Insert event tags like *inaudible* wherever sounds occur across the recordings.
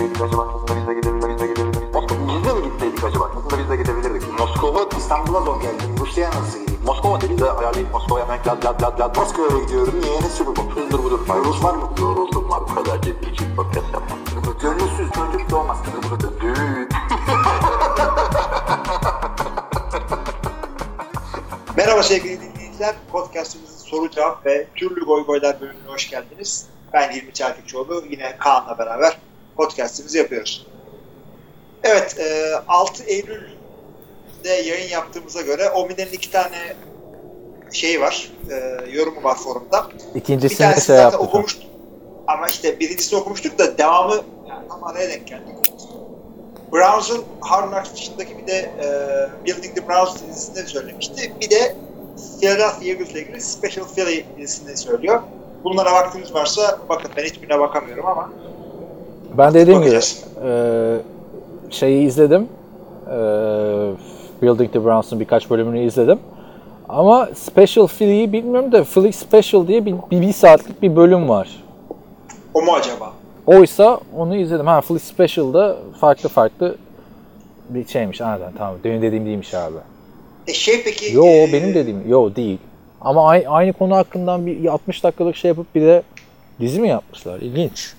gitseydik acaba? Aslında biz de gidebilirdik. Biz de mi gitseydik acaba? Aslında biz de gidebilirdik. Moskova İstanbul'a zor geldi. Rusya'ya nasıl gideyim? Moskova dedi de ayarlayıp Moskova'ya hemen lad lad lad lad Moskova'ya gidiyorum. Niye? Ne sürü bu? Hızdır budur. Rus var mı? Yoruldum var. Bu kadar ciddi için podcast yapmam. Gönülsüz çocuk doğmaz. Düğün. *laughs* Merhaba sevgili dinleyiciler. Podcastımızın soru cevap ve türlü goy goylar bölümüne hoş geldiniz. Ben Hilmi Çeltikçoğlu. Yine Kaan'la beraber podcastımızı yapıyoruz. Evet, e, 6 Eylül'de yayın yaptığımıza göre Omine'nin iki tane şeyi var, e, yorumu var forumda. Bir İkincisini tanesini şey yaptık. okumuştuk. Ama işte birincisini okumuştuk da devamı yani tam araya denk geldik. Browns'un Hard Knocks dışındaki bir de e, Building the Browns dizisinde söylemişti. Bir de Philadelphia Eagles'la ilgili Special Philly dizisinde söylüyor. Bunlara vaktiniz varsa bakın ben hiçbirine bakamıyorum ama Ben dediğim gibi e, şeyi izledim. E, Building the Browns'un birkaç bölümünü izledim. Ama Special Philly'yi bilmiyorum da Philly Special diye bir, bir, bir saatlik bir bölüm var. o mu acaba? Oysa onu izledim. Ha Philly Special'da farklı farklı bir şeymiş. Anladım tamam. Benim dediğim değilmiş abi. E şey peki... Yo e, benim dediğim. Yo değil. Ama aynı, aynı konu hakkından bir 60 dakikalık şey yapıp bir de dizi mi yapmışlar? İlginç.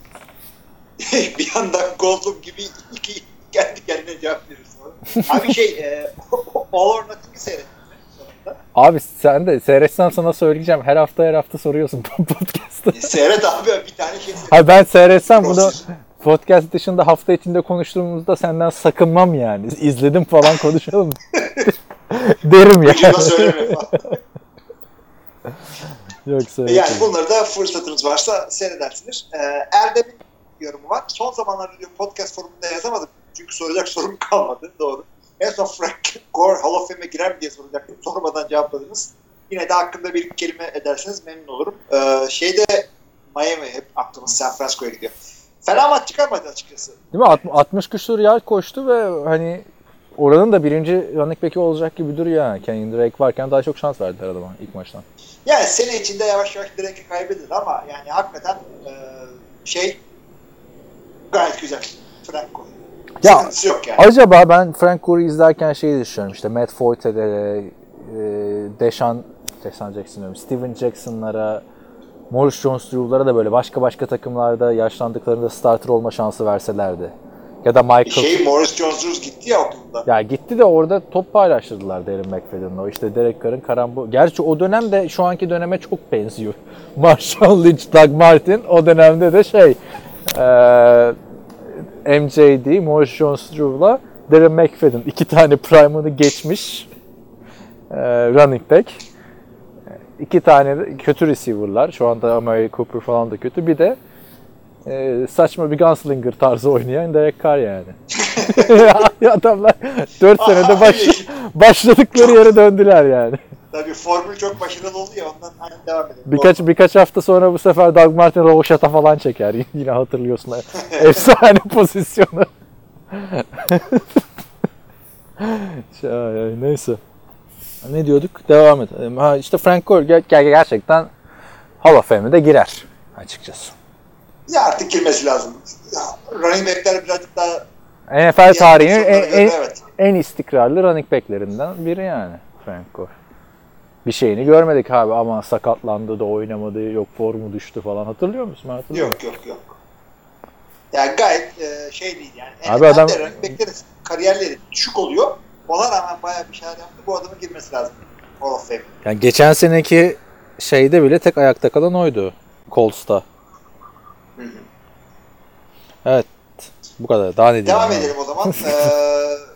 *laughs* bir yandan Goldblum gibi iki kendi kendine cevap veriyorsun. Abi şey, e, *laughs* All or Nothing'i sonunda? Abi sen de seyretsen sana söyleyeceğim. Her hafta her hafta soruyorsun *laughs* podcast'ta. E, seyret abi bir tane şey seyret. Hayır ben seyretsem bunu podcast dışında hafta içinde konuştuğumuzda senden sakınmam yani. İzledim falan konuşalım. Derim Ucuna yani. söyleme falan. Yoksa Yani bunları da fırsatınız varsa seyredersiniz. Ee, Erdem'in yorumu var. Son zamanlarda diyor podcast forumunda yazamadım. Çünkü soracak sorum *laughs* kalmadı. Doğru. En son Frank Gore Hall of Fame'e girer mi diye soracaktım. Sormadan cevapladınız. Yine de hakkında bir kelime ederseniz memnun olurum. Ee, şeyde Miami hep aklımız San Francisco'ya gidiyor. Fena maç çıkarmadı açıkçası. Değil mi? Alt- 60 küsur yard koştu ve hani oranın da birinci running back'i olacak gibi duruyor yani. Kenyon Drake varken daha çok şans verdiler adama ilk maçtan. Yani sene içinde yavaş yavaş direkt kaybedilir ama yani hakikaten e, şey gayet güzel. Frank Gore. Ya, Sıkıntısı yok yani. Acaba ben Frank Gore'u izlerken şeyi düşünüyorum işte Matt Forte'lere, e, Deshaun, Deshaun Jackson diyorum, Steven Jackson'lara, Morris Jones-Drew'lara da böyle başka başka takımlarda yaşlandıklarında starter olma şansı verselerdi. Ya da Michael... Şey Morris Jones gitti ya okulda. Ya gitti de orada top paylaştırdılar Darren McFadden'la. O işte Derek Carr'ın karambol. Gerçi o dönemde şu anki döneme çok benziyor. *laughs* Marshall Lynch, Doug Martin. O dönemde de şey eee MJD, Morris Jones-Drew'la Darren McFadden. iki tane prime'ını geçmiş eee, running back. İki tane de kötü receiver'lar. Şu anda Amari Cooper falan da kötü. Bir de eee, saçma bir gunslinger tarzı oynayan Derek Carr yani. *laughs* *laughs* Adamlar 4 senede baş, başladıkları yere döndüler yani. Tabii formül çok başarılı oldu ya ondan aynen devam edelim. Birkaç birkaç hafta sonra bu sefer Doug Martin Rovaşata falan çeker. *laughs* Yine hatırlıyorsun. *laughs* Efsane pozisyonu. Şey, Neyse. Ne diyorduk? Devam et. Ha, işte Frank Gore ger- ger- gerçekten Hall of Fame'e de girer açıkçası. Ya artık girmesi lazım. Running backler birazcık daha NFL tarihinin en, en, evet. en istikrarlı running backlerinden biri yani Frank Gore. Bir şeyini görmedik abi ama sakatlandı da oynamadı, yok formu düştü falan hatırlıyor musun? Ben hatırlıyorum. Yok yok yok. Yani gayet e, şey değil yani. Abi adam- backlerin kariyerleri düşük oluyor. Ona rağmen bayağı bir şeyler yaptı. Bu adamın girmesi lazım. Hall of Fame. Yani geçen seneki şeyde bile tek ayakta kalan oydu. Colts'ta. Hı hı. Evet. Bu kadar. Daha ne diyeyim? Devam edelim o zaman. *laughs* Ee,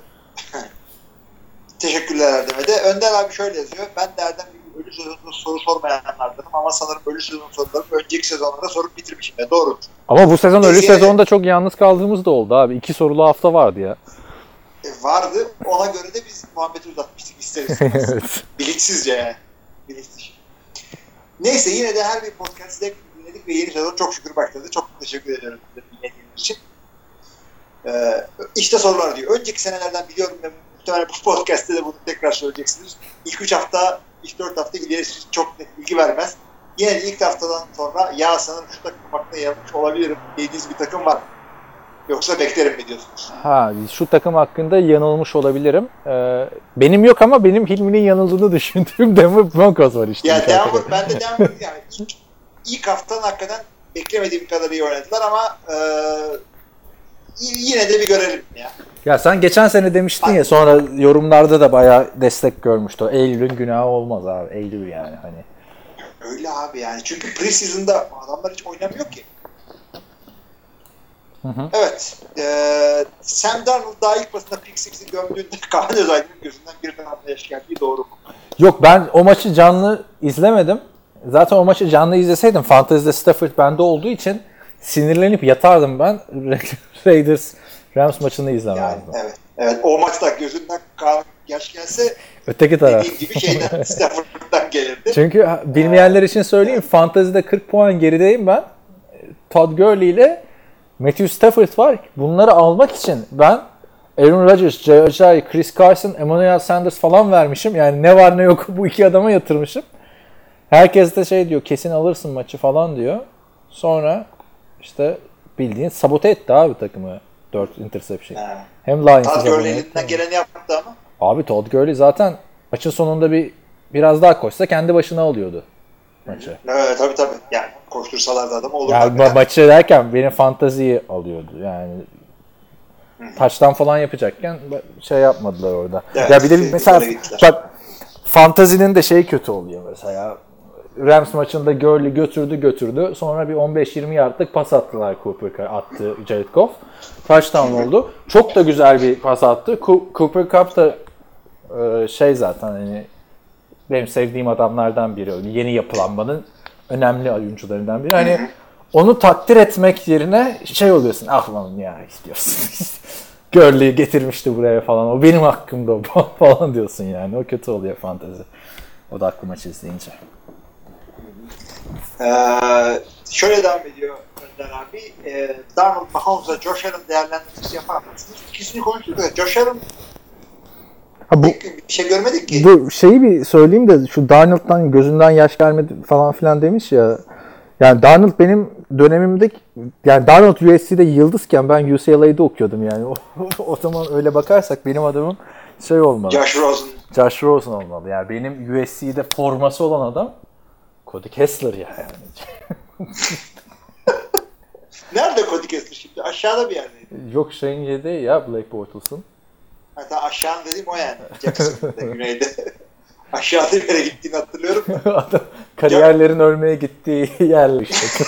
teşekkürler Erdem'e de. Önder abi şöyle yazıyor. Ben de Erdem gibi ölü sezonunda soru sormayanlardanım ama sanırım ölü sezon sorularını önceki sezonlarda sorup bitirmişim. Ya, doğru. Ama bu sezon ölü Peki- sezonda çok yalnız kaldığımız da oldu abi. İki sorulu hafta vardı ya. E, vardı. Ona göre de biz muhabbeti uzatmıştık isteriz. *laughs* evet. Bilinçsizce yani. Bilinçsiz. Neyse yine de her bir podcast zevkle dinledik ve yeni sezon çok şükür başladı. Çok teşekkür ediyorum dinlediğiniz için. Ee, işte sorular diyor. Önceki senelerden biliyorum ve muhtemelen bu podcast'te de bunu tekrar söyleyeceksiniz. İlk 3 hafta, ilk 4 hafta ilerisi çok net bilgi vermez. Yine de ilk haftadan sonra ya sanırım şu takım hakkında yanlış olabilirim dediğiniz bir takım var. Yoksa beklerim mi diyorsunuz? Ha, şu takım hakkında yanılmış olabilirim. Ee, benim yok ama benim Hilmi'nin yanıldığını *laughs* düşündüğüm Denver Broncos var işte. Ya Denver, ben de Denver yani ilk, ilk haftadan hakikaten beklemediğim kadar iyi oynadılar ama e, yine de bir görelim ya. Ya sen geçen sene demiştin ya sonra yorumlarda da bayağı destek görmüştü. Eylül'ün günahı olmaz abi. Eylül yani hani. Öyle abi yani. Çünkü preseason'da adamlar hiç oynamıyor ki. Hı hı. Evet. E, Sam Darnold daha ilk basında pick six'i gömdüğünde *laughs* Kaan Özaydın'ın gözünden bir damla yaş geldiği doğru mu? Yok ben o maçı canlı izlemedim. Zaten o maçı canlı izleseydim Fantasy'de Stafford bende olduğu için sinirlenip yatardım ben. *laughs* Raiders Rams maçını Yani izlemezdim. evet. Evet o maçta gözünden Kaan yaş gelse Öteki taraf. dediğin gibi şeyden *laughs* Stafford'dan gelirdi. Çünkü bilmeyenler için söyleyeyim. Fantezide 40 puan gerideyim ben. Todd Gurley ile Matthew Stafford var. Bunları almak için ben Aaron Rodgers, Jay Ajayi, Chris Carson, Emmanuel Sanders falan vermişim. Yani ne var ne yok *laughs* bu iki adama yatırmışım. Herkes de şey diyor kesin alırsın maçı falan diyor. Sonra işte bildiğin sabote etti abi takımı. 4 interception. Ha. Hem Lions'ı Todd Gurley elinden geleni yaptı ama. Abi Todd Gurley zaten maçın sonunda bir biraz daha koşsa kendi başına alıyordu maçı. Evet tabii tabii. Yani koştursalardı adam olur. Yani ma- maçı derken benim fantaziyi alıyordu yani. Taçtan falan yapacakken şey yapmadılar orada. Evet, ya bir de şey, mesela bak fantazinin de şey kötü oluyor mesela. Rams maçında Gurley götürdü götürdü. Sonra bir 15-20 yardlık pas attılar Cooper attı Jared Goff. Touchdown oldu. Çok da güzel bir pas attı. Cooper Cup da e, şey zaten hani benim sevdiğim adamlardan biri. Yeni yapılanmanın önemli oyuncularından biri. Hani onu takdir etmek yerine şey oluyorsun. Ah lan ya istiyorsun. *laughs* Gurley'i getirmişti buraya falan. O benim hakkımda *laughs* falan diyorsun yani. O kötü oluyor fantezi. O da aklıma çizdiğince. Ee, şöyle devam ediyor Önder abi. Ee, Donald Mahomes'la Josh Allen değerlendirmesi yapar mısınız? İkisini konuştuk da Josh Allen Ha bu bir şey görmedik ki. bu şeyi bir söyleyeyim de şu Darnold'dan gözünden yaş gelmedi falan filan demiş ya. Yani Darnold benim dönemimde yani Darnold USC'de yıldızken ben UCLA'da okuyordum yani. *laughs* O, o zaman öyle bakarsak benim adamım şey olmalı. Josh Rosen. Josh Rosen olmalı. Yani benim USC'de forması olan adam Cody Kessler ya yani. *laughs* Nerede Cody Kessler şimdi? Aşağıda bir yerdeydi. Yok şeyin yedeği ya Blake Bortles'ın. Hatta aşağı dediğim o yani. Jacksonville'de, *laughs* güneyde. *laughs* Aşağıda bir yere gittiğini hatırlıyorum. da. Adam kariyerlerin ölmeye gittiği yer işte.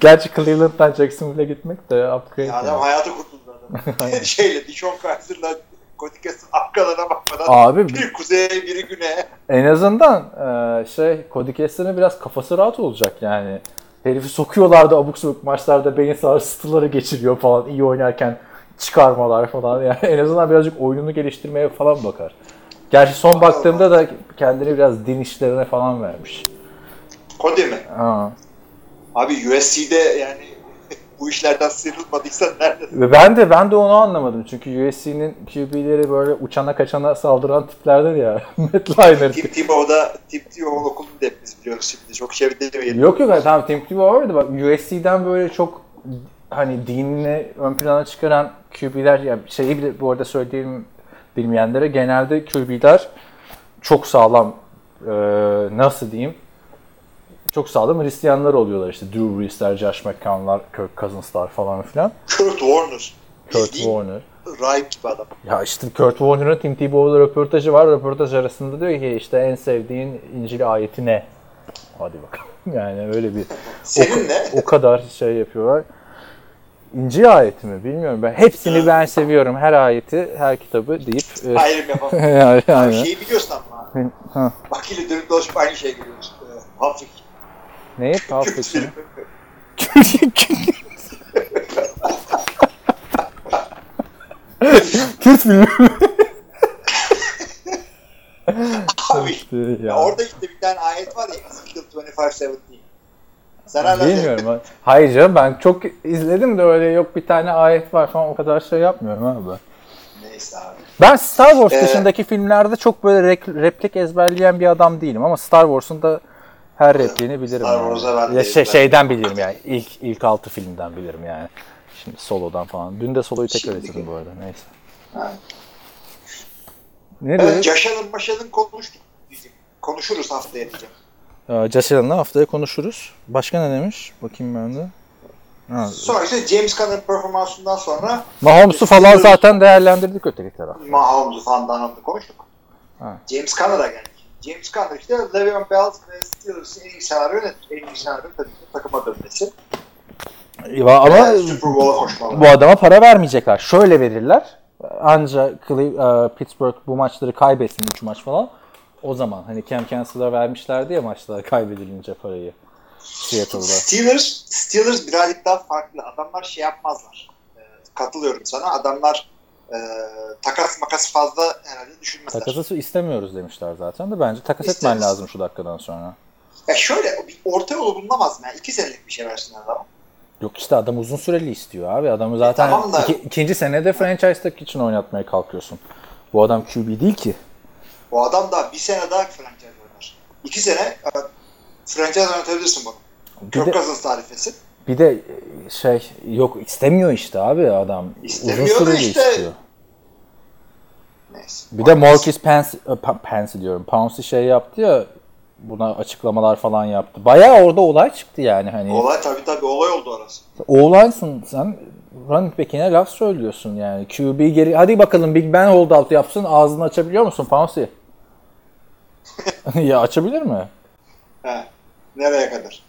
Gerçi Cleveland'dan Jacksonville'e gitmek de upgrade. Ya adam yani. hayatı kurtuldu adam. Şeyle, Dishon Kaiser'la Kessler arkalarına bakmadan Abi biri kuzeye biri güneye. en azından e, şey Kessler'ın biraz kafası rahat olacak yani. Herifi sokuyorlardı abuk sabuk maçlarda beyin sarsıntıları geçiriyor falan iyi oynarken çıkarmalar falan yani *laughs* en azından birazcık oyununu geliştirmeye falan bakar. Gerçi son baktığımda da kendini biraz din işlerine falan vermiş. Cody mi? Ha. Abi USC'de yani bu işlerden sıyrılmadıysan neredesin? Ve ben de ben de onu anlamadım çünkü USC'nin QB'leri böyle uçana kaçana saldıran tiplerdir ya. *laughs* Matt Leinart. Tim Tebow'da Tim Tebow'un okulunu da hep biz biliyoruz şimdi. Çok şey demeyelim. Yok yok tamam Tim Tebow vardı bak USC'den böyle çok hani dinini ön plana çıkaran QB'ler ya şeyi bile bu arada söylediğim bilmeyenlere genelde QB'ler çok sağlam e, nasıl diyeyim çok sağlam Hristiyanlar oluyorlar işte Drew Brees'ler, Josh McCown'lar, Kirk Cousins'lar falan filan. Kurt Warner. Kurt Bildiğin Warner. rahip gibi adam. Ya işte Kurt Warner'ın Tim Tebow'la röportajı var. Röportaj arasında diyor ki işte en sevdiğin İncil ayeti ne? Hadi bakalım. *laughs* Yani öyle bir Senin ne? o kadar şey yapıyorlar. İncil ayeti mi bilmiyorum ben. Hepsini ben seviyorum. Her ayeti, her kitabı deyip e, Ayrım yapamam. *laughs* yani, yani. şeyi biliyorsun ama. Bak yine dönüp dolaşıp aynı şeye geliyoruz. Ee, Hafif. Neyi? Pulp Fiction. Kürt filmi. Abi. ya. Orada işte bir tane ayet var ya Ezekiel 25-17. Sen hala Bilmiyorum. ben- Hayır canım ben çok izledim de öyle yok bir tane ayet var falan o kadar şey yapmıyorum abi. Neyse abi. Ben Star Wars Ee, dışındaki filmlerde çok böyle replik ezberleyen bir adam değilim ama Star Wars'un da her repliğini bilirim. Star yani. Wars'a ben de Ya şey, şeyden bilirim yani. İlk ilk altı filmden bilirim yani. Şimdi solodan falan. Dün de soloyu tekrar Şimdiki- izledim bu arada. Neyse. Ha. Ne Evet, diyor? Yaşalın Maşal'ın konuştuk. Konuşuruz haftaya diyeceğim. Ee, Josh Allen'la haftaya konuşuruz. Başka ne demiş? Bakayım ben de. Ha, Sonra işte James Conner performansından sonra Mahomes'u falan zaten değerlendirdik öteki taraf. Mahomes'u falan da anlattı konuştuk. Ha. James Conner'a geldik. James Conner işte Le'Veon Bell ve Steelers'ın en iyi senaryo ne? En iyi senaryo tabii ki takıma dönmesi. Ya Ama Super Bowl'a bu adama para vermeyecekler. Şöyle verirler. Anca e, Pittsburgh bu maçları kaybetsin 3 maç falan. O zaman hani Cam Chancellor'a vermişlerdi ya maçlar kaybedilince parayı. Seattle'da. Steelers, Steelers birazcık daha farklı. Adamlar şey yapmazlar. Ee, katılıyorum sana. Adamlar e, takas makas fazla herhalde düşünmezler. Takası istemiyoruz demişler zaten de bence takas etmen İsteriz. lazım şu dakikadan sonra. Ya şöyle bir orta yolu bulunamaz mı? Yani iki senelik bir şey versin adama. Yok işte adam uzun süreli istiyor abi. Adamı zaten tamam da- iki- ikinci senede franchise tag için oynatmaya kalkıyorsun. Bu adam QB değil ki. O adam da bir sene daha franchise oynar. İki sene e, franchise oynatabilirsin bak. Kirk Cousins tarifesi. bir de e, şey yok istemiyor işte abi adam. İstemiyor uzun süreli işte- istiyor. Neyse. Bir de Marcus Pence, e, Pence diyorum. Pouncey şey yaptı ya buna açıklamalar falan yaptı. Bayağı orada olay çıktı yani hani. Olay tabii tabii olay oldu orası. Oğlansın sen running back'ine laf söylüyorsun yani. QB geri hadi bakalım Big Ben holdout yapsın ağzını açabiliyor musun Pouncey? *laughs* ya açabilir mi? He. Nereye kadar?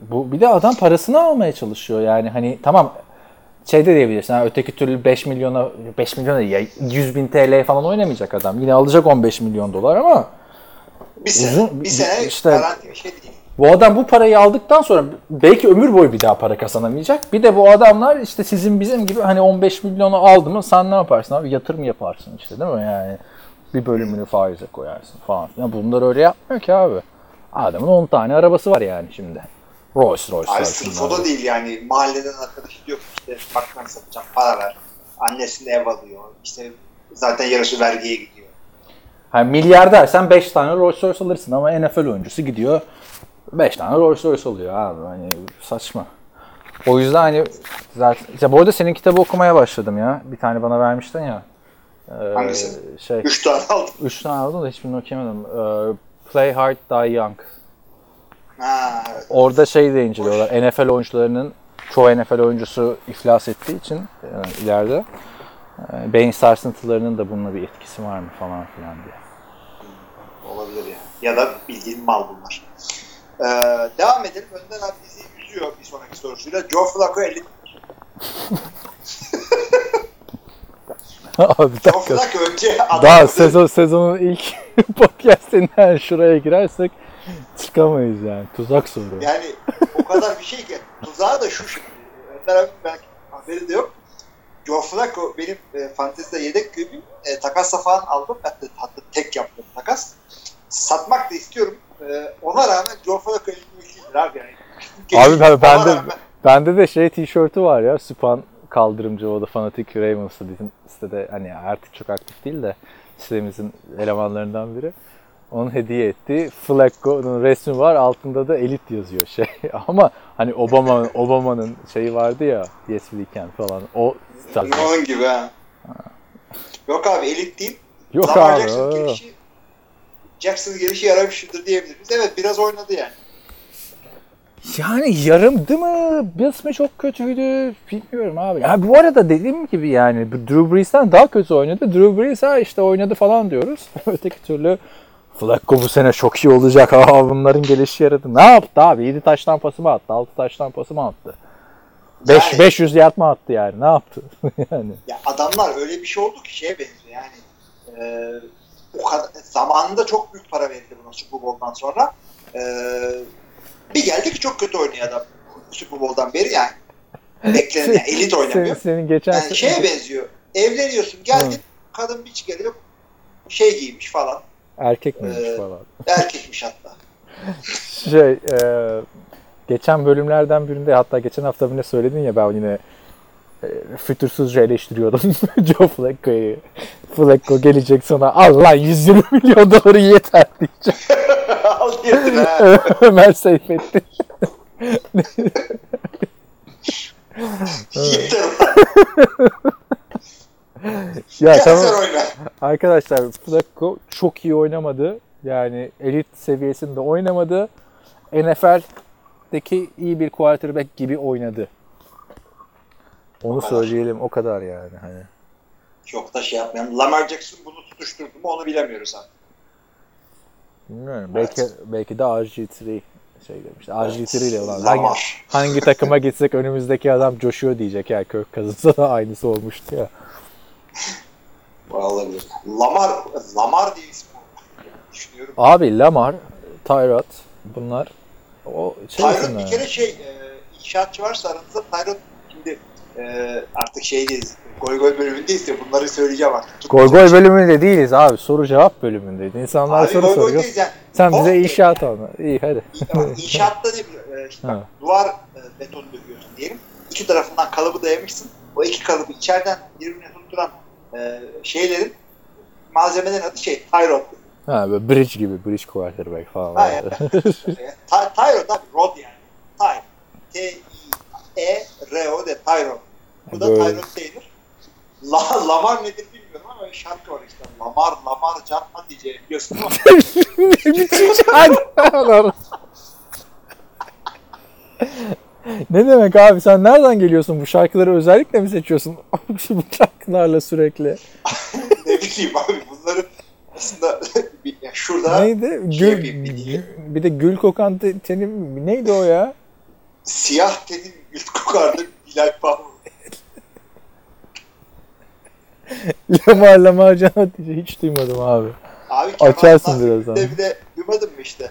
Bu bir de adam parasını almaya çalışıyor yani hani tamam şey de diyebilirsin ha, öteki türlü 5 milyona 5 milyon değil ya 100 bin TL falan oynamayacak adam. Yine alacak 15 milyon dolar ama Bir sene. Uzun- bir sene işte- garanti bir şey değil. bu adam bu parayı aldıktan sonra belki ömür boyu bir daha para kazanamayacak. Bir de bu adamlar işte sizin bizim gibi hani 15 milyonu aldı mı sen ne yaparsın abi yatırım yaparsın işte değil mi yani bir bölümünü faize koyarsın falan. Ya bunlar öyle yapmıyor ki abi. Adamın 10 tane arabası var yani şimdi. Rolls Royce. Ay sırf o da değil yani. Mahalleden arkadaşı diyor ki işte bakmak satacağım para ver. Annesine ev alıyor. İşte zaten yarısı vergiye gidiyor. Hani milyarder sen 5 tane Rolls Royce alırsın ama NFL oyuncusu gidiyor 5 tane Rolls Royce alıyor abi. Hani saçma. O yüzden hani zaten ya bu arada senin kitabı okumaya başladım ya. Bir tane bana vermiştin ya. Ee, Hangisi? Şey, Üç tane aldım. 3 tane aldım da hiçbirini okuyamadım. Ee, Play Hard Die Young. Ha, evet. Orada şey de inceliyorlar. NFL oyuncularının çoğu NFL oyuncusu iflas ettiği için yani ileride e, beyin sarsıntılarının da bununla bir etkisi var mı falan filan diye. Olabilir ya. Ya da bildiğin mal bunlar. Ee, devam edelim. Önden abi bizi üzüyor bir sonraki sorusuyla. Joe Flacco 50. *laughs* Abi bir Joe dakika. Flacco önce Daha sezon sezonun ilk *laughs* podcastinden şuraya girersek *laughs* çıkamayız yani. Tuzak soru. Yani o kadar bir şey ki. Tuzağı da şu şimdi. Önder abi belki haberi de yok. Joe Flacco benim e, fantezide yedek QB'im. E, takasla falan aldım. Hatta, hatta tek yaptım takas. Satmak da istiyorum. E, ona rağmen Joe Flacco 52 lira abi yani. Abi ben, bende, rağmen- bende de şey tişörtü var ya. Süpan kaldırımcı o da fanatik Ravens'ı bizim sitede hani artık çok aktif değil de sitemizin elemanlarından biri. Onu hediye etti. Flacco'nun resmi var. Altında da elit yazıyor şey. *laughs* Ama hani Obama Obama'nın şeyi vardı ya Yes We Can falan. O tabii. Onun gibi ha. Yok abi elit değil. Yok Lamar abi. Jackson gelişi Jackson gelişi yaramıştır diyebiliriz. Evet biraz oynadı yani. Yani yarımdı mı? Bills mi çok kötüydü? Bilmiyorum abi. Ya bu arada dediğim gibi yani Drew Brees'ten daha kötü oynadı. Drew Brees ha işte oynadı falan diyoruz. *laughs* Öteki türlü Flacco bu sene çok iyi olacak. *laughs* Aa, bunların gelişi yaradı. Ne yaptı abi? 7 taştan pası mı attı? 6 taştan pası mı attı? 5 Yani- 500 yard mı attı yani? Ne yaptı? *laughs* yani. Ya adamlar öyle bir şey oldu ki şeye benziyor yani. E, o kadar, zamanında çok büyük para verildi buna Super Bowl'dan sonra. E, bir geldi ki çok kötü oynuyor adam. Super Bowl'dan beri yani. Beklenen *laughs* yani elit Senin, oynamıyor. senin geçen Yani şeye benziyor. Evleniyorsun geldin kadın bir geliyor şey giymiş falan. Erkek miymiş Ee, falan. Erkekmiş hatta. *laughs* Şey, e, geçen bölümlerden birinde hatta geçen hafta yine söyledin ya ben yine e, fütursuzca eleştiriyordum *laughs* Joe Flacco'yu. Flacco gelecek sana Allah 120 milyon doları yeter diyecek. *laughs* Al getir ha. Ömer Seyfettin. Yeter. *laughs* Ya Gel tamam. sen oyna. Arkadaşlar Flacco çok iyi oynamadı. Yani elit seviyesinde oynamadı. NFL'deki iyi bir quarterback gibi oynadı. Onu söyleyelim o kadar yani. Hani. Çok da şey yapmayalım. Lamar Jackson bunu tutuşturdu mu onu bilemiyoruz abi. Bilmiyorum. Evet. Belki belki de RG3 şey demişti. RG3 ile olan hangi, hangi takıma gitsek önümüzdeki adam coşuyor diyecek ya Kirk Cousins'a da aynısı olmuştu ya. Olabilir. Lamar, Lamar diye ismi. Düşünüyorum. Abi Lamar, Tyrod bunlar o şey Tyrod bir kere şey, e, inşaatçı varsa aranızda Tyrod şimdi e, artık şeydeyiz, goy goy bölümündeyiz ya bunları söyleyeceğim artık. Goy goy bölümünde değiliz abi. Soru cevap bölümündeyiz. İnsanlar Abi soru goy goy soruyor. değiliz yani. Sen bize Okey. inşaat anla. İyi hadi. *laughs* İnşaatta ne biliyor? E, işte bak, duvar e, betonu döküyorsun diyelim. İki tarafından kalıbı dayamışsın. O iki kalıbı içeriden birbirine tutturan e, şeylerin malzemelerin adı şey Tyrod. Ha böyle bridge gibi. Bridge quarterback falan. Ha, *laughs* yani. E, Ty- Tyrod abi Rod yani. Ty. T-I-E-R-O de Tyrod. Bu da Böyle. Tyrod Taylor. La, Lamar nedir bilmiyorum ama şarkı var işte. Lamar, Lamar, Can Hatice biliyorsun ama *laughs* Hadi. *laughs* ne demek abi sen nereden geliyorsun bu şarkıları özellikle mi seçiyorsun? *laughs* bu şarkılarla sürekli. *laughs* ne bileyim abi bunları aslında *laughs* bir- ya şurada Neydi? şey Gül, yapayım, bir bir de gül kokan te- tenim neydi o ya? siyah tenin gül kokardı Bilal Pavlov. Lamar Lamar Can hiç duymadım abi. Abi Açarsın birazdan. Sunal filminde bile duymadın mı işte?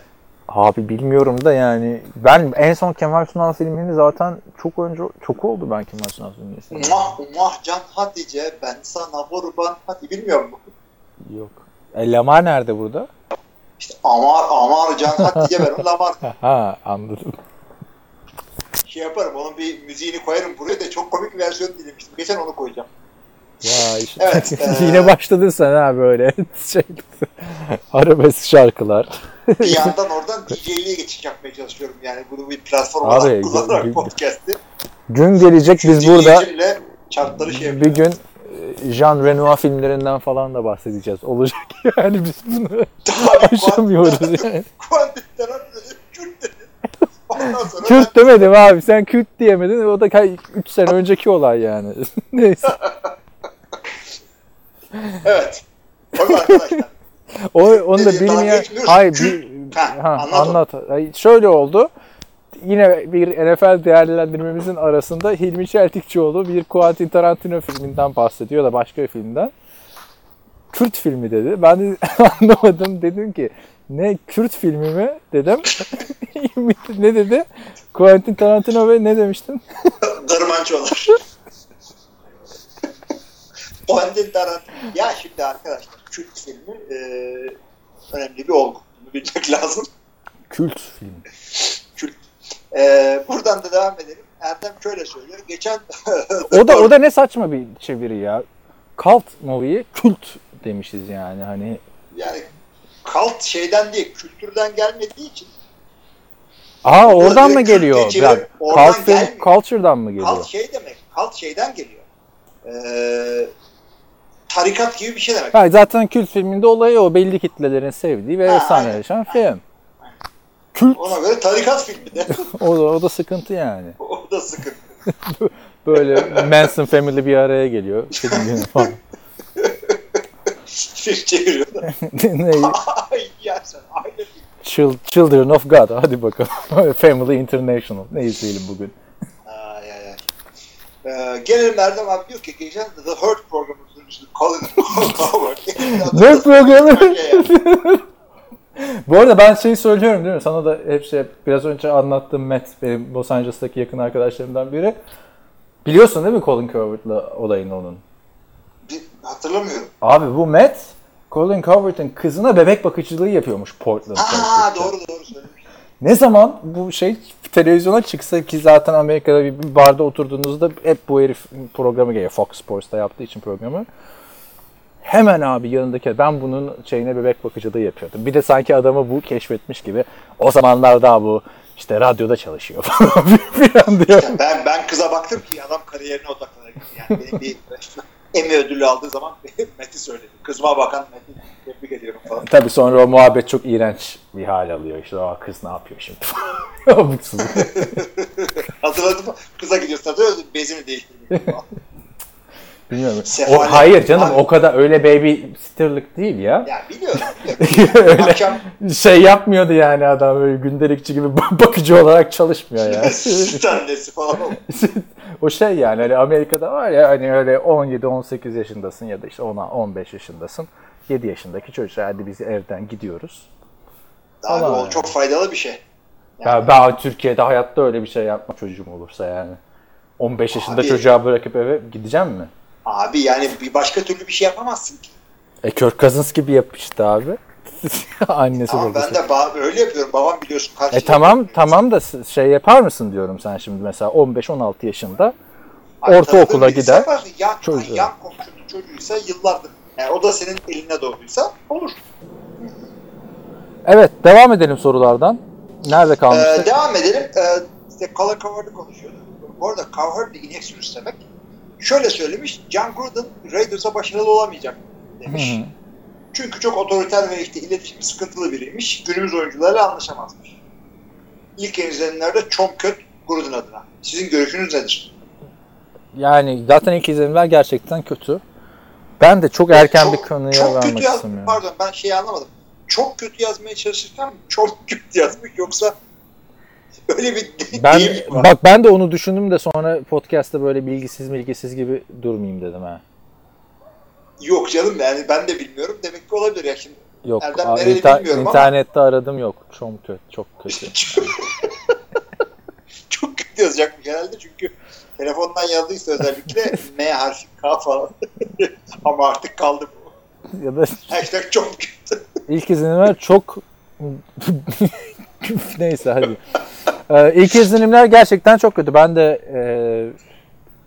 Abi bilmiyorum da yani ben en son Kemal Sunal filmini zaten çok önce çok oldu ben Kemal Sunal filmini. Muah muah Can Hatice ben sana kurban hadi bilmiyor musun? Yok. E, Lamar nerede burada? İşte Amar Amar Can Hatice ben Lamar *laughs* Ha anladım. şey yaparım onun bir müziğini koyarım buraya da çok komik bir versiyon dinlemiştim. Geçen onu koyacağım. Ya işte Evet, *laughs* yine başladın sen ha böyle *laughs* şey arabesk şarkılar. *laughs* Bir yandan oradan DJ'liğe geçiş yapmaya çalışıyorum. Yani bunu bir platform Abi, olarak kullanarak gü- podcast'i. Gün gelecek biz burada chartları şey bir gün e, Jean Renoir filmlerinden falan da bahsedeceğiz. Olacak *laughs* yani biz bunu *laughs* aşamıyoruz yani. Tarantino Kürt demedim abi sen Kürt diyemedin o da 3 sene önceki olay yani. Neyse. evet. Bakın arkadaşlar. O, onu da bilmeyen... Hayır bir... Ha, ha, anlat Şöyle oldu. Yine bir NFL değerlendirmemizin arasında Hilmi Çeltikçioğlu bir Quentin Tarantino filminden bahsediyor da başka bir filmden. Kürt filmi dedi. Ben de *laughs* anlamadım. Dedim ki ne Kürt filmi mi dedim. *laughs* ne dedi? Quentin Tarantino ve ne demiştin? *laughs* Dırmançolar. Quentin Tarantino. Ya şimdi arkadaşlar Kürt filmi e, önemli bir olgu. Bunu bilmek *laughs* lazım. Kült film. Kürt. E, buradan da devam edelim. Erdem şöyle söylüyor. Geçen *laughs* O da o da ne saçma bir çeviri ya. Cult movie'yi kült demişiz yani hani yani kalt şeyden değil, kültürden gelmediği için Aa Orada oradan mı geliyor? Çevirip oradan cult film, gelmiyor. culture'dan mı geliyor? kalt şey demek. Kalt şeyden geliyor. Ee, tarikat gibi bir şey demek. Ha, zaten kült filminde olayı o belli kitlelerin sevdiği ve efsaneleşen film. Kült Ona göre tarikat filmi de. *laughs* o da, o da sıkıntı yani. o da sıkıntı. *laughs* Böyle Manson Family bir araya geliyor. Film gibi *laughs* falan. Film da. ne? Ay ya sen aile Children of God. Hadi bakalım. Family International. Ne izleyelim bugün? Ay ay ay. Ee, gelelim Erdem abi diyor ki geçen The Hurt programı Ne programı? Şey Bu arada ben şeyi söylüyorum değil mi? Sana da hep şey, biraz önce anlattığım Matt, benim Los Angeles'taki yakın arkadaşlarımdan biri. Biliyorsun değil mi Colin Coward'la olayını onun? Bir- Hatırlamıyorum. Abi bu Matt, Colin Coward'ın kızına bebek bakıcılığı yapıyormuş Portland'da. Aa doğru doğru söylemiş. Ne zaman bu şey televizyona çıksa ki zaten Amerika'da bir barda oturduğunuzda hep bu herif programı geliyor. Fox Sports'ta yaptığı için programı. Hemen abi yanındaki ben bunun şeyine bebek bakıcılığı yapıyordum. Bir de sanki adamı bu keşfetmiş gibi. O zamanlar daha bu işte radyoda çalışıyor *laughs* falan bir an diyor. Ben ben kıza baktım ki adam kariyerine odaklanarak yani benim bir Emmy ödülü aldığı zaman *laughs* Metin söyledi. Kızıma bakan Metin tebrik ediyorum falan. Tabii sonra o muhabbet çok iğrenç bir hal alıyor. İşte o kız ne yapıyor şimdi. *laughs* *laughs* Hatırladın mı? Kıza gidiyorsun diyor bezini değiştirmiyor falan. Bilmiyorum. Sefalet. O, hayır canım Abi- o kadar öyle baby sitterlık değil ya. Ya biliyorum. *laughs* öyle Akşam şey yapmıyordu yani adam öyle gündelikçi gibi bakıcı olarak çalışmıyor yani. *laughs* süt annesi falan *laughs* o şey yani hani Amerika'da var ya hani öyle 17-18 yaşındasın ya da işte 10 15 yaşındasın. 7 yaşındaki çocuğa hadi biz evden gidiyoruz. Abi Falan o yani. çok faydalı bir şey. Ya ben Türkiye'de hayatta öyle bir şey yapma çocuğum olursa yani. 15 yaşında Abi- çocuğa bırakıp eve gideceğim mi? Abi yani bir başka türlü bir şey yapamazsın ki. E Kirk Cousins gibi yapıştı abi. *laughs* Annesi Tamam babası. ben de ba- öyle yapıyorum. Babam biliyorsun kaç E tamam tamam da şey yapar mısın diyorum sen şimdi mesela 15-16 yaşında ortaokula gider. Yan, çocuğu. yan komşunun çocuğuysa yıllardır. Yani o da senin eline doğduysa olur. Evet devam edelim sorulardan. Nerede Ee, kalmıştık? devam edelim. Ee, işte Colin Cowherd'ı konuşuyorduk. Bu arada Cowherd de inek sürüsü demek. Şöyle söylemiş, John Gruden Raiders'a başarılı olamayacak demiş. Hı. Çünkü çok otoriter ve işte iletişim sıkıntılı biriymiş. Günümüz oyuncularıyla anlaşamazmış. İlk izlenimlerde çok kötü Gruden adına. Sizin görüşünüz nedir? Yani zaten ilk izlenimler gerçekten kötü. Ben de çok erken Çok- bir konuya çok vermek kötü yaz- istemiyorum. Pardon ben şeyi anlamadım. Çok kötü yazmaya çalışırken çok kötü yazmış yoksa *laughs* öyle bir Ben var. bak ben de onu düşündüm de sonra podcast'ta böyle bilgisiz bilgisiz gibi durmayayım dedim ha. Yok canım yani ben de bilmiyorum. Demek ki olabilir ya şimdi. Yok. Erdem nereli inter- bilmiyorum ama- internette aradım yok. Çok kötü, çok kötü. *laughs* *laughs* çok kötü yazacakmış herhalde çünkü telefondan yazdıysa özellikle M harfi K falan. Ama artık kaldı bu. ya da Hashtag çok kötü. ilk izlenimler çok *laughs* neyse hadi. Ee, ilk izlenimler gerçekten çok kötü. Ben de e,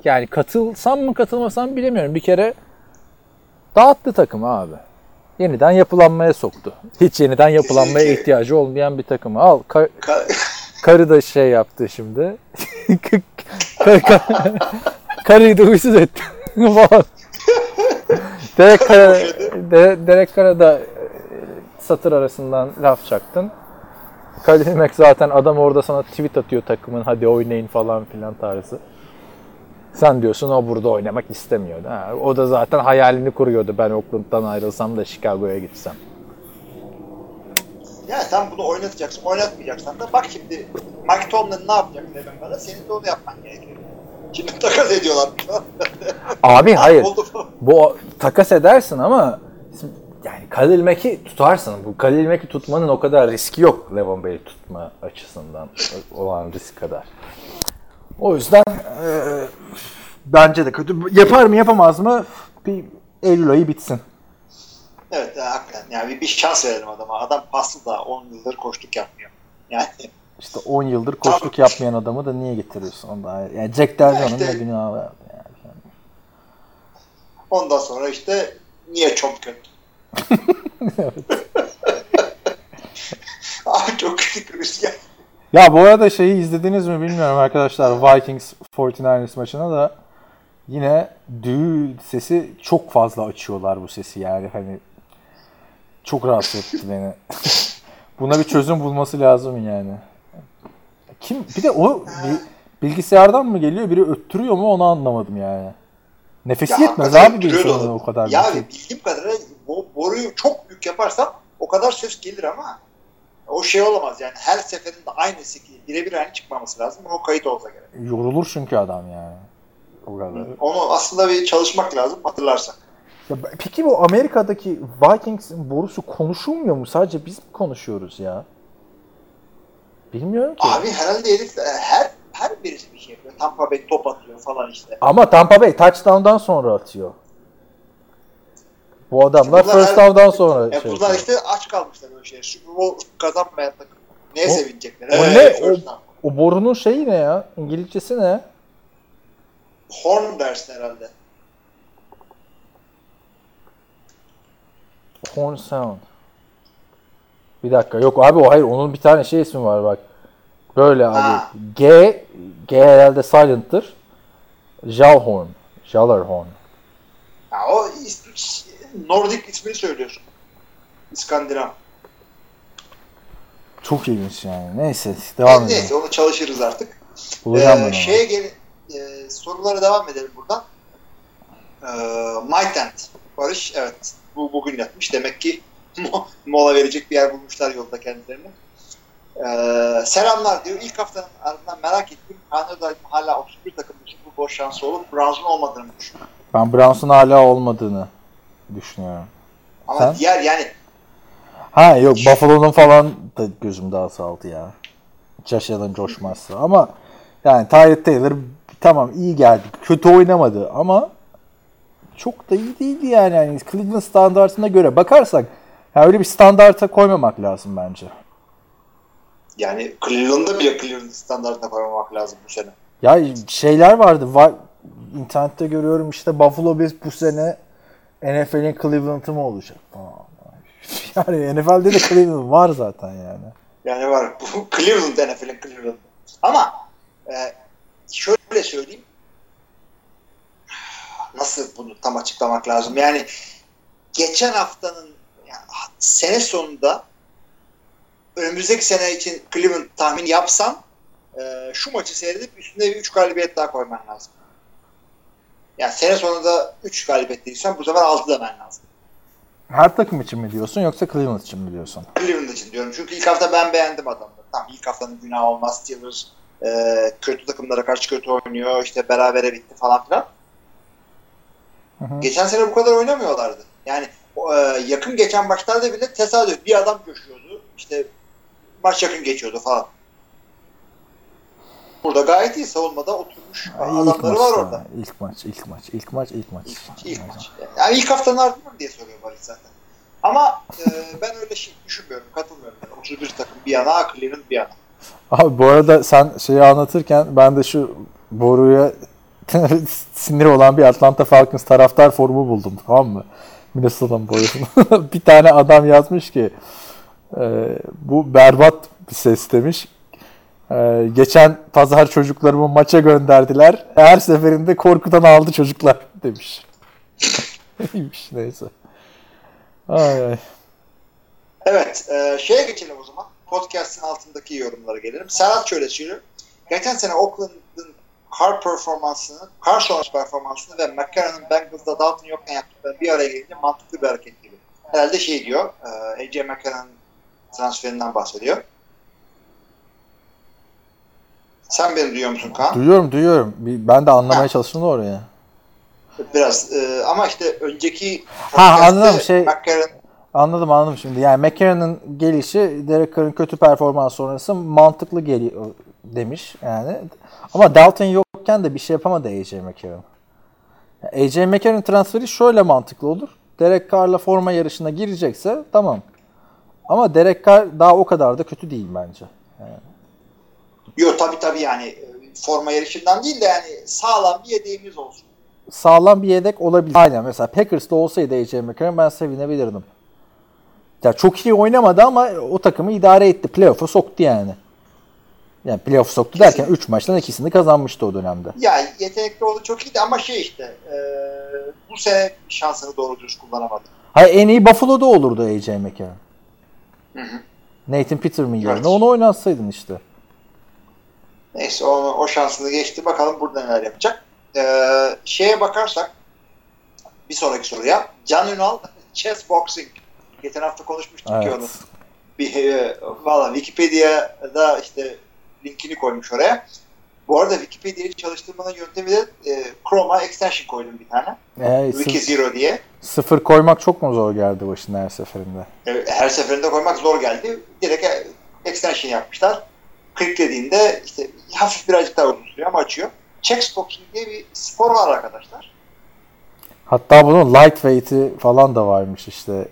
yani katılsam mı katılmasam bilemiyorum. Bir kere dağıttı takımı abi. Yeniden yapılanmaya soktu. Hiç yeniden yapılanmaya Kesinlikle. ihtiyacı olmayan bir takımı. Al ka- Ka- karı da şey yaptı şimdi. *laughs* Kar- kar- karıyı da huysuz etti. *laughs* Derek Kara, De- Derek Kara da e, satır arasından laf çaktın. Khalil Mack zaten adam orada sana tweet atıyor takımın hadi oynayın falan filan tarzı. Sen diyorsun o burada oynamak istemiyordu. Ha, o da zaten hayalini kuruyordu. Ben Oakland'dan ayrılsam da Chicago'ya gitsem. ya sen bunu oynatacaksın, oynatmayacaksan da bak şimdi Mike Tomlin ne yapacak dedim bana. Senin de onu yapman gerekiyor. Şimdi takas ediyorlar. Abi hayır. *laughs* Bu takas edersin ama yani Khalil Mack'i tutarsın. Bu Khalil Mack'i tutmanın o kadar riski yok Levon Bell'i tutma açısından olan risk kadar. O yüzden eee, bence de kötü. Yapar mı yapamaz mı? Bir Eylül ayı bitsin. Evet ya, hakikaten. Yani bir, bir şans verelim adama. Adam paslı da 10 yıldır koştuk yapmıyor. Yani İşte 10 yıldır koçluk yapmayan adamı da niye getiriyorsun? Onda yani Jack İşte- da günahı vardı yani. ondan sonra işte niye çok kötü? *laughs* Abi çok kötü Chris ya. Ya bu arada şeyi izlediniz mi bilmiyorum arkadaşlar Vikings 49ers maçına da yine düğü sesi çok fazla açıyorlar bu sesi yani hani çok rahatsız etti beni. *laughs* Buna bir çözüm bulması lazım yani. Kim bir de o bir bilgisayardan mı geliyor biri öttürüyor mu onu anlamadım yani. Nefesi Ya yetmez abi bir o kadar. Ya bir şey. bildiğim kadarıyla bo- boruyu çok büyük yaparsam o kadar ses gelir ama o şey olamaz yani her seferinde aynı şekilde birebir aynı çıkmaması lazım. O kayıt olsa gerek. Yorulur çünkü adam yani. O kadar. Onu aslında bir çalışmak lazım hatırlarsak. Ya peki bu Amerika'daki Vikings'in borusu konuşulmuyor mu? Sadece biz mi konuşuyoruz ya? Bilmiyorum ki. Abi herhalde herif her her birisi bir şey yapıyor. Tampa Bay top atıyor falan işte. Ama Tampa Bay touchdown'dan sonra atıyor. Bu adamlar Bunlar first down'dan sonra E şey bunlar işte aç kalmışlar böyle şey. Super Bowl kazanmayan takım. Neye O- sevinecekler? o ne? down. O borunun şeyi ne ya? İngilizcesi ne? Horn dersin herhalde. Horn Sound. Bir dakika. Yok abi o hayır onun bir tane şey ismi var bak. Böyle abi. Ha. G G herhalde silent'tır. Jalhorn. Jallarhorn. Ha, o Nordik ismini söylüyorsun. İskandinav. Çok ilginç yani. Neyse devam edelim. Neyse onu çalışırız artık. Bulacağım Ee, şeye gel e, sorulara devam edelim buradan. Ee, My Tent. Barış evet bu bugün yatmış. Demek ki *laughs* mo- mola verecek bir yer bulmuşlar yolda kendilerine. Ee, selamlar diyor. İlk haftanın ardından merak ettim. Kanada'da hala 31 takım için bu boş şansı olup Browns'un olmadığını düşünüyorum. Ben Browns'un hala olmadığını düşünüyorum. Ama Sen? diğer yani Ha yok Buffalo'nun falan da gözüm daha saldı ya. Josh Allen coşmazsa ama yani Tyrod Taylor tamam iyi geldi. Kötü oynamadı ama çok da iyi değildi yani. yani Cleveland standartına göre bakarsak yani öyle bir standarta koymamak lazım bence. yani Cleveland'da bile Cleveland standartına koymamak lazım bu sene. Ya şeyler vardı. Var, internette görüyorum işte Buffalo Bills bu sene NFL'in Cleveland'ı mı olacak. Yani NFL'de de Cleveland var zaten yani. Yani var. Cleveland NFL'in Cleveland. Ama e, şöyle söyleyeyim. Nasıl bunu tam açıklamak lazım? Yani geçen haftanın yani sene sonunda önümüzdeki sene için Cleveland tahmin yapsan e, şu maçı seyredip üstüne bir 3 galibiyet daha koyman lazım. Yani sene sonunda 3 galibiyet değilsen bu sefer 6 demen lazım. Her takım için mi diyorsun yoksa Cleveland için mi diyorsun? Cleveland için diyorum. Çünkü ilk hafta ben beğendim adamları. Tamam ilk haftanın günahı olmaz. Steelers e, kötü takımlara karşı kötü oynuyor. İşte berabere bitti falan filan. Hı hı. Geçen sene bu kadar oynamıyorlardı. Yani e, yakın geçen maçlarda bile tesadüf bir adam coşuyordu. İşte maç yakın geçiyordu falan. Burada gayet iyi savunmada oturmuş ilk adamları var orada. İlk maç, ilk maç, ilk maç, ilk maç. İlk, ilk maç. Yani ilk haftanın ardından diye soruyor Barış zaten. Ama e, ben öyle şey düşünmüyorum, katılmıyorum. Yani 31 takım bir yana, Cleveland bir yana. Abi bu arada sen şeyi anlatırken ben de şu Boru'ya *laughs* sinir olan bir Atlanta Falcons taraftar forumu buldum tamam mı? Minnesota'nın boyasını. *laughs* bir tane adam yazmış ki e, bu berbat bir ses demiş. E, geçen pazar çocuklarımı maça gönderdiler. Her seferinde korkudan aldı çocuklar demiş. *laughs* İyiymiş neyse. Ay ay. Evet, e, şeye geçelim o zaman. Podcast'ın altındaki yorumlara gelelim. Serhat şöyle söylüyor. Geçen sene Oakland'ın kar performansını, kar sonrası performansını ve McCarron'ın Bengals'da Dalton yokken yaptıkları bir araya gelince mantıklı bir hareket gibi. Herhalde şey diyor, e, AJ McCarron transferinden bahsediyor. Sen beni duyuyor musun Kaan? Duyuyorum duyuyorum. Ben de anlamaya çalıştım da oraya. Biraz. e, ama işte önceki Ha, anladım, şey- McCarron Anladım anladım şimdi. Yani McCarron'ın gelişi Derek Carr'ın kötü performans sonrası mantıklı geliyor demiş yani. Ama Dalton yokken de bir şey yapamadı AJ McCarron. AJ McCarron transferi şöyle mantıklı olur. Derek Carr'la forma yarışına girecekse tamam. Ama Derek Carr daha o kadar da kötü değil bence. Yok tabii tabii yani e, forma yarışından değil de yani sağlam bir yedeğimiz olsun. Sağlam bir yedek olabilir. Aynen mesela Packers'ta olsaydı AJ McCarron ben sevinebilirdim. Ya çok iyi oynamadı ama o takımı idare etti. Playoff'a soktu yani. Yani playoff soktu derken 3 maçtan ikisini kazanmıştı o dönemde. Ya yetenekli oldu çok iyiydi ama şey işte e, bu sene şansını doğru düz kullanamadı. Hayır en iyi Buffalo'da olurdu AJ McCarron. Nathan Peterman yerine Evet. onu oynatsaydın işte. Neyse onu, o şansını geçti. Bakalım burada neler yapacak. E, şeye bakarsak bir sonraki soruya. Can Ünal *laughs* chess boxing. Geçen hafta konuşmuştuk ki onu. Evet. Bir, e, valla Wikipedia'da işte linkini koymuş oraya. Bu arada Wikipedia'yı çalıştırmanın yöntemi de e, Chrome'a extension koydum bir tane. Ee, Wiki sıf- Zero diye. sıfır koymak çok mu zor geldi başına her seferinde? E, her seferinde koymak zor geldi. Direkt e, extension yapmışlar. Kliklediğinde işte hafif birazcık daha uzun sürüyor ama açıyor. Checksboxing diye bir spor var arkadaşlar. Hatta bunun lightweight'i falan da varmış işte.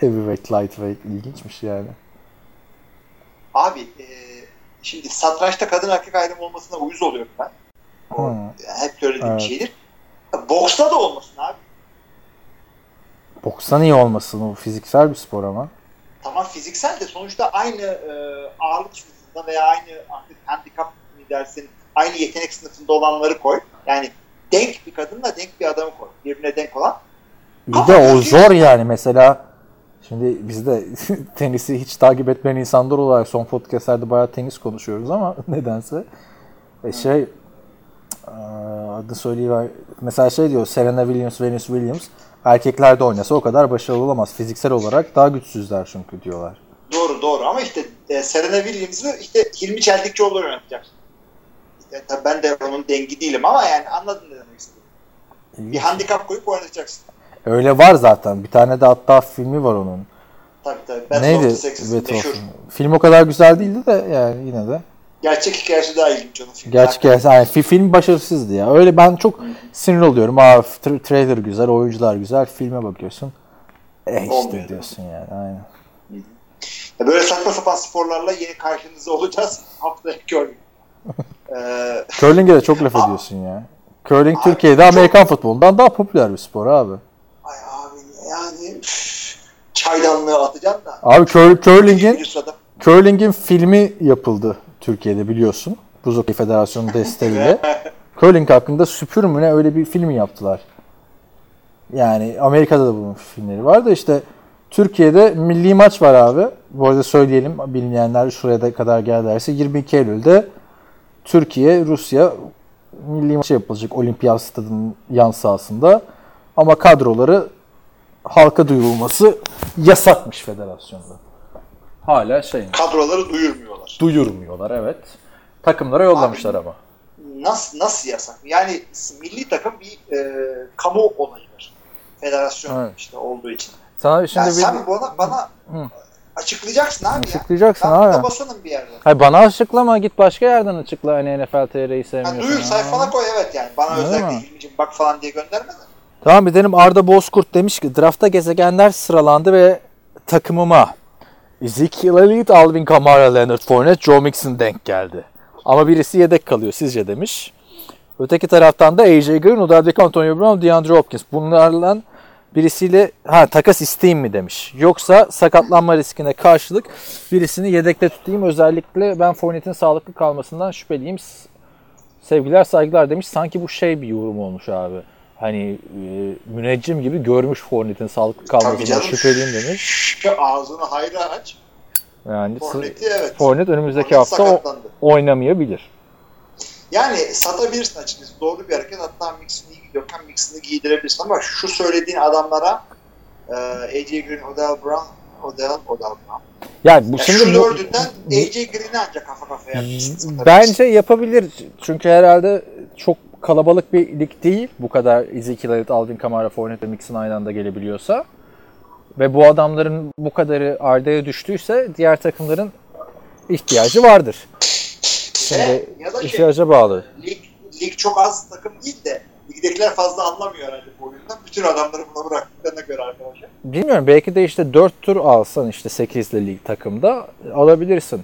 Heavyweight, lightweight ilginçmiş yani. Abi e, şimdi satrançta kadın erkek ayrımı olmasına uyuz oluyorum ben. O, Hmm. Hep söylediğim Evet. şeydir. Boksta da olmasın abi. Boksan iyi olmasın o fiziksel bir spor ama. Tamam fiziksel de sonuçta aynı e, ağırlık sınıfında veya aynı artık handikap mı dersin aynı yetenek sınıfında olanları koy. Yani denk bir kadınla denk bir adamı koy. Birbirine denk olan. Bir de o zor yani mesela şimdi biz de *laughs* tenisi hiç takip etmeyen insanlar olarak son podcastlerde bayağı tenis konuşuyoruz ama *laughs* nedense e şey adını söyleyiver mesela şey diyor Serena Williams, Venus Williams erkeklerde oynasa o kadar başarılı olamaz. Fiziksel olarak daha güçsüzler çünkü diyorlar. Doğru doğru ama işte e, Serena Williams'ı işte Hilmi Çeldikçioğlu oynatacaksın. İşte, tabii ben de onun dengi değilim ama yani anladın ne demek istedim. Bir handikap koyup oynatacaksın. Öyle var zaten. Bir tane de hatta filmi var onun. Tabii tabii. Battle Neydi? of the. Film o kadar güzel değildi de yani yine de. Gerçek hikayesi daha ilginç onun filmi. Gerçek hikayesi. Yani fi- film başarısızdı ya. Öyle ben çok sinir oluyorum. Aa tra- trailer güzel, oyuncular güzel. Filme bakıyorsun. Eh işte diyorsun yani. Aynen. Ya Böyle saçma sapan sporlarla yeni karşınızda olacağız. *laughs* Haftaya curling. ee, Curling'e de çok laf ediyorsun ya. Curling Abi, Türkiye'de çok- Amerikan futbolundan daha popüler bir spor abi. ay abi yani üf, çaydanlığı atacaksın da. Abi cur- curling'in curling'in filmi yapıldı Türkiye'de biliyorsun. Buz Hokeyi Federasyonu desteğiyle. *laughs* Curling hakkında Süpür mü ne öyle bir film yaptılar. Yani Amerika'da da bunun filmleri var da işte Türkiye'de milli maç var abi. Bu arada söyleyelim bilmeyenler şuraya da kadar gelirlerse 22 Eylül'de Türkiye Rusya milli maçı yapılacak olimpiyat stadının yan sahasında. Ama kadroları halka duyurulması yasakmış federasyonda. Hala şey Kadroları duyurmuyorlar. duyurmuyorlar evet. Takımlara yollamışlar ama. Nasıl nasıl yasak? Yani milli takım bir e, kamu olayıdır. Federasyon Evet. işte olduğu için. Sana şimdi Yani bir sen bana, bana Hı. açıklayacaksın abi açıklayacaksın ya. Ben abi. burada basınım bir yerde. Hayır bana açıklama git başka yerden açıkla hani NFL TR'yi sevmiyorsun. Yani duyur sayfana koy evet yani. Bana Öyle özellikle mi? Hilmi'cim bak falan diye gönderme de. Tamam bir dedim Arda Bozkurt demiş ki draftta gezegenler sıralandı ve takımıma Ezekiel Elliott, Alvin Kamara, Leonard Fournette, Joe Mixon denk geldi. Ama birisi yedek kalıyor sizce demiş. Öteki taraftan da AJ Green, Odell Antonio Brown, DeAndre Hopkins. Bunlarla birisiyle ha takas isteyeyim mi demiş. Yoksa sakatlanma riskine karşılık birisini yedekte tutayım. Özellikle ben Fournette'in sağlıklı kalmasından şüpheliyim. Sevgiler saygılar demiş. Sanki bu şey bir yorum olmuş abi. Hani e, müneccim gibi görmüş Fournette'in sağlıklı kalmasından şüpheliyim demiş. Şu ağzını hayra aç. Yani Fournette'i evet. Fournette önümüzdeki Fournette hafta o- sakatlandı. oynamayabilir. Yani satabilirsin açıkçası. Doğru bir hareket. Hatta Mixon'ı gidiyorken Mixon'ı giydirebilirsin ama şu söylediğin adamlara e, AJ Green, Odell Brown, Odell, Odell Brown. Yani bu Ya şimdi şu dördünden AJ Green'i ancak kafa kafaya. Bence yapabilir. Çünkü herhalde çok kalabalık bir lig değil. Bu kadar Ezekiel Elliott, Alvin Kamara, Fournette ve Mixon aynı anda gelebiliyorsa. Ve bu adamların bu kadarı Arda'ya düştüyse diğer takımların ihtiyacı vardır. Şimdi ya da şey, ihtiyaca bağlı. lig, lig çok az takım değil de ligdekiler fazla anlamıyor herhalde bu oyundan. Bütün adamları buna bıraktıklarına göre arkadaşlar. Bilmiyorum belki de işte 4 tur alsan işte 8'li lig takımda alabilirsin.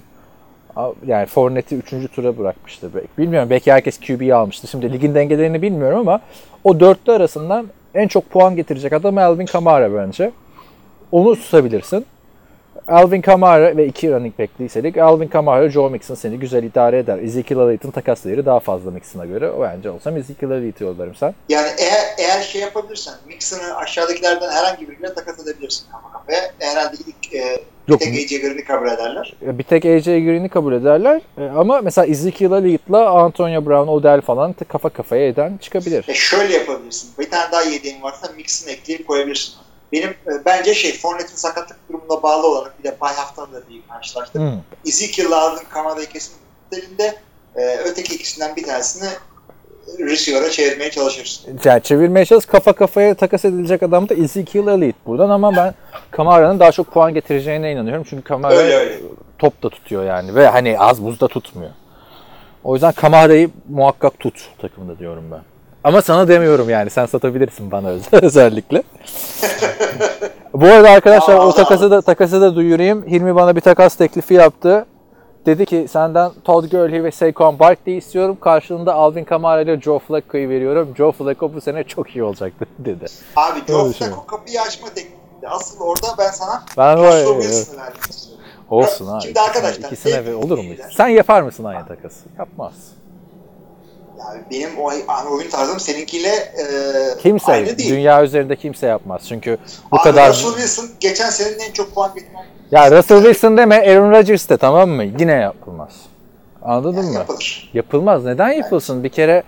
Al- Yani Fournette'i 3. tura bırakmıştı belki. Bilmiyorum belki herkes QB'yi almıştı. Şimdi ligin dengelerini bilmiyorum ama o dörtlü arasından en çok puan getirecek adam Alvin Kamara bence. Onu tutabilirsin. Alvin Kamara ve iki running back'liysek Alvin Kamara, Joe Mixon seni güzel idare eder. Ezekiel Elliott'ın takas değeri daha fazla Mixon'a göre. O bence olsam Ezekiel Elliott'ı yollarım sen. Yani eğer, eğer şey yapabilirsen Mixon'ı aşağıdakilerden herhangi biriyle takas edebilirsin kafa kafaya. Herhalde ilk e, Yok, tek AJ Green'i kabul ederler. Bir tek AJ Green'i kabul ederler. E, Ama mesela Ezekiel Elliott'la Antonio Brown, Odell falan kafa kafaya eden çıkabilir. E şöyle yapabilirsin. Bir tane daha yedeğin varsa Mixon'ı ekleyip koyabilirsin. Benim e, bence şey Fournette'in sakatlık durumuna bağlı olarak bir de bay haftanın da bir karşılaştık. Hmm. Ezekiel Kamara'yı kesin elinde e, öteki ikisinden bir tanesini receiver'a çevirmeye çalışırsın. Yani çevirmeye çalış kafa kafaya takas edilecek adam da Ezekiel Elliott buradan ama ben Kamara'nın daha çok puan getireceğine inanıyorum. Çünkü Kamara Öyle öyle. top da tutuyor yani ve hani az buz da tutmuyor. O yüzden Kamara'yı muhakkak tut takımda diyorum ben. Ama sana demiyorum yani sen satabilirsin bana özel- *laughs* özellikle. Bu arada arkadaşlar o takası da takası da duyurayım. Hilmi bana bir takas teklifi yaptı. dedi ki senden Todd Gurley ve Saquon Barkley istiyorum. Karşılığında Alvin Kamara ile Joe Flacco'yu veriyorum. Joe Flacco bu sene çok iyi olacak *laughs* dedi. Abi Joe şey. Flacco kapıyı açma teklifiydi. Asıl orada ben sana Ben ya, Wilson'ı istiyorum. Olsun abi. Şimdi arkadaşlar, İkisine ver- olur mu? Sen yapar mısın aynı takası? Yapmaz. Yani benim o oyun tarzım seninkiyle e, Kimse, aynı değil. dünya üzerinde kimse yapmaz. Çünkü bu Abi kadar... Russell Wilson geçen senenin en çok puan getiren Ya Russell Wilson deme, Aaron Rodgers de tamam mı? Yine yapılmaz. Anladın mı? yapılır. Yapılmaz. Neden yapılsın? Bir kere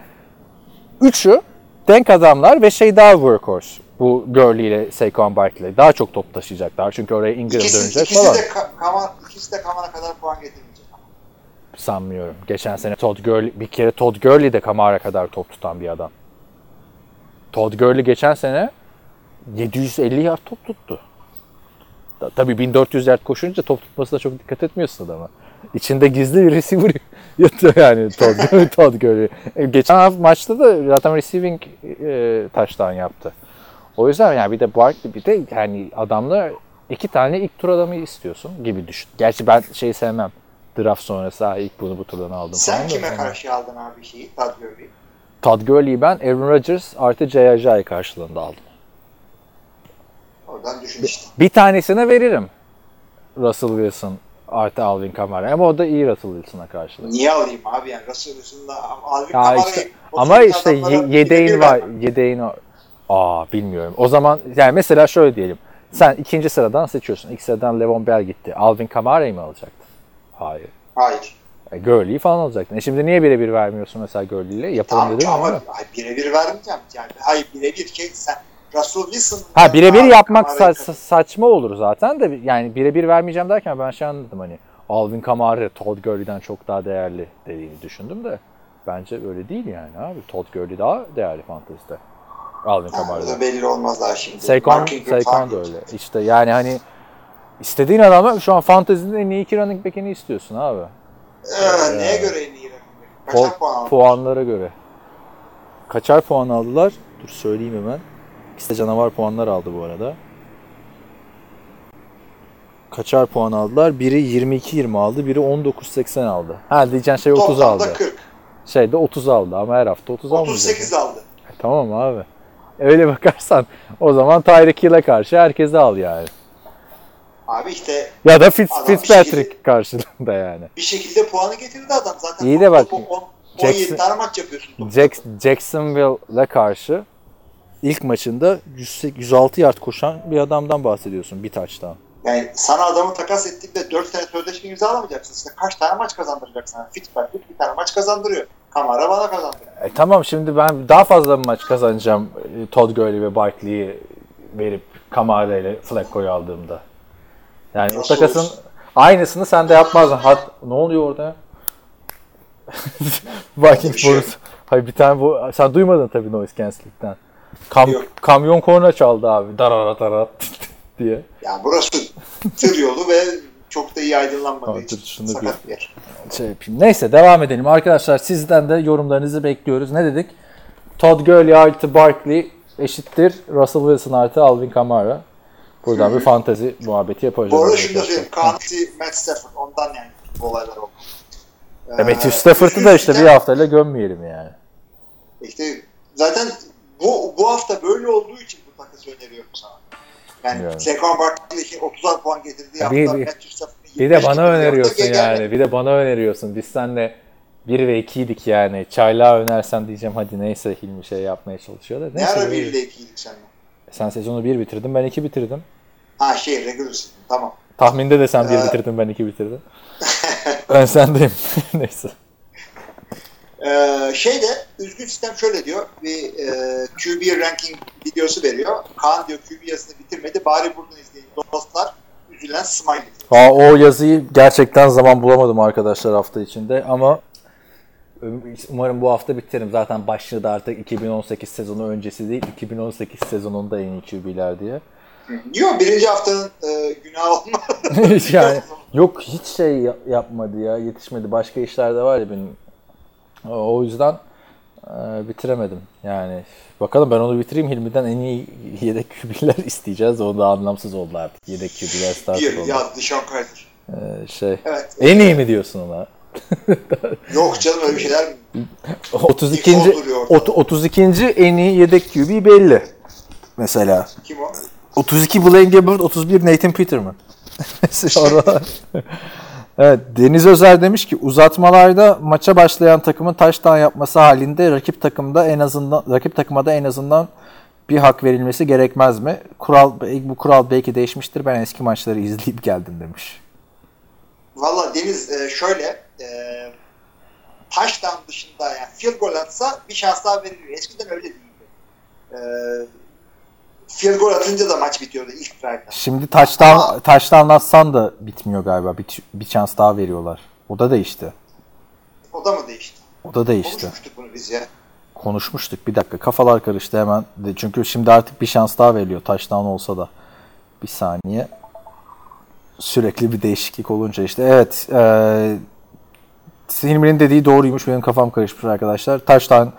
üçü denk adamlar ve şey daha workhorse. Bu Gurley ile Saquon Barkley. Daha çok top taşıyacaklar. Çünkü oraya Ingram İkisi, dönecek ikisi falan. de ka- kama, ikisi de kamera kadar puan getirmeyecek. Sanmıyorum. Geçen sene Todd Gurley, bir kere Todd Gurley de Kamara kadar top tutan bir adam. Todd Gurley geçen sene 750 yard top tuttu. Ta- Tabii 1400 yard koşunca top tutmasına çok dikkat etmiyorsun adama. İçinde gizli bir receiver *laughs* yatıyor yani Todd, *laughs* Todd Gurley. E, Geçen maçta da zaten receiving e, touchdown yaptı. O yüzden yani bir de Barkley bir de yani adamla iki tane ilk tur adamı istiyorsun gibi düşün. Gerçi ben şey sevmem. Draft sonrası ha ilk bunu bu turdan aldım Sen falan kime karşı aldın abi şeyi? Todd Gurley'i. Todd Gurley'i ben Aaron Rodgers artı Ajayi karşılığında aldım. Oradan düşün işte. Bir tanesine veririm. Russell Wilson artı Alvin Kamara. Ama o da iyi Russell Wilson'a karşılık. Niye alayım abi yani Russell Wilson'la Alvin Kamara'yı işte, o ama işte yedeğin var. vermem. Yedeğin var. Aa bilmiyorum. O zaman yani mesela şöyle diyelim. Sen ikinci sıradan seçiyorsun. İlk sıradan Levon Bell gitti. Alvin Kamara'yı mı alacaktın? Hayır. Hayır. E, Gurley'i falan alacaktın. E şimdi niye birebir vermiyorsun mesela Gurley'le? Yapalım Tamam dedim ama birebir vermeyeceğim. Yani hayır birebir şey sen Russell Wilson Ha birebir yapmak sa- saçma olur zaten de yani birebir vermeyeceğim derken ben şey anladım hani Alvin Kamara Todd Gurley'den çok daha değerli dediğini düşündüm de bence öyle değil yani abi. Todd Gurley daha değerli fantezide. Alvin O Kamara'dan. da belli olmaz daha şimdi. Saquon, Saquon da öyle. İşte yani hani istediğin adamı şu an fantezinin en iyi iki running back'ini istiyorsun abi. Ee, neye göre en iyi? Kaçar Po- puan puanlara göre. Kaçar puan aldılar? Dur söyleyeyim hemen. İkisi de canavar puanlar aldı bu arada. Kaçar puan aldılar? Biri 22-20 aldı, biri 19-80 aldı. Ha diyeceğin şey 30 Toplamda aldı. 40. Şey de 30 aldı ama her hafta 30 almayacak. 38 aldı. E, tamam abi. Öyle *laughs* bakarsan o zaman Tyreek Hill'e karşı herkese al yani. Abi işte Ya da Fitz, Fitzpatrick şekilde- karşılığında yani. bir şekilde puanı getirdi adam. Zaten İyi de bak, topu on- Jackson- 17 tane maç yapıyorsun. Jack, Jacksonville'le karşı ilk maçında 100 106 yard koşan bir adamdan bahsediyorsun bir taçtan. Yani sana adamı takas ettiğinde 4 sene sözleşme imzalamayacaksın. İşte kaç tane maç kazandıracak sana? Fitzpatrick bir tane maç kazandırıyor. Kamara bana kazandırıyor. E, tamam şimdi ben daha fazla bir maç kazanacağım e, Todd Gurley ve Barkley'i verip Kamara ile Flacco'yu aldığımda. Yani Nasıl takasın olursun? aynısını sen de yapmazdın. Hat, ne oluyor orada *laughs* ya? Vikings Bir şey. Hayır bir tane bu sen duymadın tabii noise canceling'den. Kam, Yok. kamyon korna çaldı abi. Darara darara *laughs* diye. Yani burası tır yolu ve çok da iyi aydınlanmadığı Tamam, için sakat bir yer. şey yapayım. Neyse devam edelim. Arkadaşlar sizden de yorumlarınızı bekliyoruz. Ne dedik? Todd Gurley artı Barkley eşittir Russell Wilson artı Alvin Kamara. Buradan bir fantezi muhabbeti yapacağız. Bu arada şunu da söyleyeyim. Kanti Matt Stafford ondan yani bu olaylar oldu. E, Matthew Stafford'ı da işte bir haftayla gömmeyelim yani. İşte zaten bu bu hafta böyle olduğu için bu takası öneriyorum sana. Yani Yani. Saquon Barkley'in 30'ar puan getirdiği hafta bir- bir- Matthew Stafford'ın Bir de 25 bana öneriyorsun gel- yani. Bir de bana öneriyorsun. Biz seninle 1 ve 2'ydik yani. Çaylağı önersen diyeceğim hadi neyse Hilmi şey yapmaya çalışıyor da. Ne Neyse, ara böyle. 1 ile 2'ydik seninle? Sen sezonu 1 bitirdin ben 2 bitirdim. Ha şey regular season tamam. Tahminde de sen 1 Ee. bitirdin ben 2 bitirdim. *laughs* ben sendeyim. *laughs* neyse. Ee, şey de üzgün sistem şöyle diyor. Bir e, QB ranking videosu veriyor. Kaan diyor QB yazısını bitirmedi. Bari buradan izleyin dostlar. Üzülen smiley. Aa, o yazıyı gerçekten zaman bulamadım arkadaşlar hafta içinde ama umarım bu hafta bitiririm. Zaten başladı artık 2018 sezonu öncesi değil 2018 sezonunda en iyi QB'ler diye. Yok birinci haftanın e, günahı olmaz. *laughs* yani yok hiç şey ya- yapmadı ya yetişmedi. Başka işler de var ya benim. O yüzden e, bitiremedim. Yani bakalım ben onu bitireyim. Hilmi'den en iyi yedek QB'ler *laughs* isteyeceğiz. O da anlamsız oldu artık. Yedek QB'ler starter Bir oldu. yaz Dishon Kaiser. Ee, şey. Evet. En iyi mi diyorsun ona? *laughs* Yok canım öyle şeyler mi? 32. Default duruyor ortada. ot- 32. en iyi yedek QB belli. Mesela. Kim o? 32 Blaine Gabbert, 31 Nathan Peterman. *laughs* *laughs* Evet, Deniz Özer demiş ki uzatmalarda maça başlayan takımın touchdown yapması halinde rakip takımda en azından rakip takıma da en azından bir hak verilmesi gerekmez mi? Kural bu kural belki değişmiştir. Ben eski maçları izleyip geldim demiş. Valla Deniz e, şöyle e, touchdown dışında yani field goal atsa bir şans daha veriliyor. Eskiden öyle değildi. E, field goal atınca da maç bitiyordu ilk drive'da. Şimdi touchdown touchdown atsan da bitmiyor galiba. Bir, bir şans daha veriyorlar. O da değişti. O da mı değişti? O da değişti. Konuşmuştuk bunu biz ya. Konuşmuştuk. Bir dakika kafalar karıştı hemen. Çünkü şimdi artık bir şans daha veriliyor. Touchdown olsa da. Bir saniye. Sürekli bir değişiklik olunca işte. Evet. E, Hilmi'nin dediği doğruymuş. Benim kafam karışmış arkadaşlar. Touchdown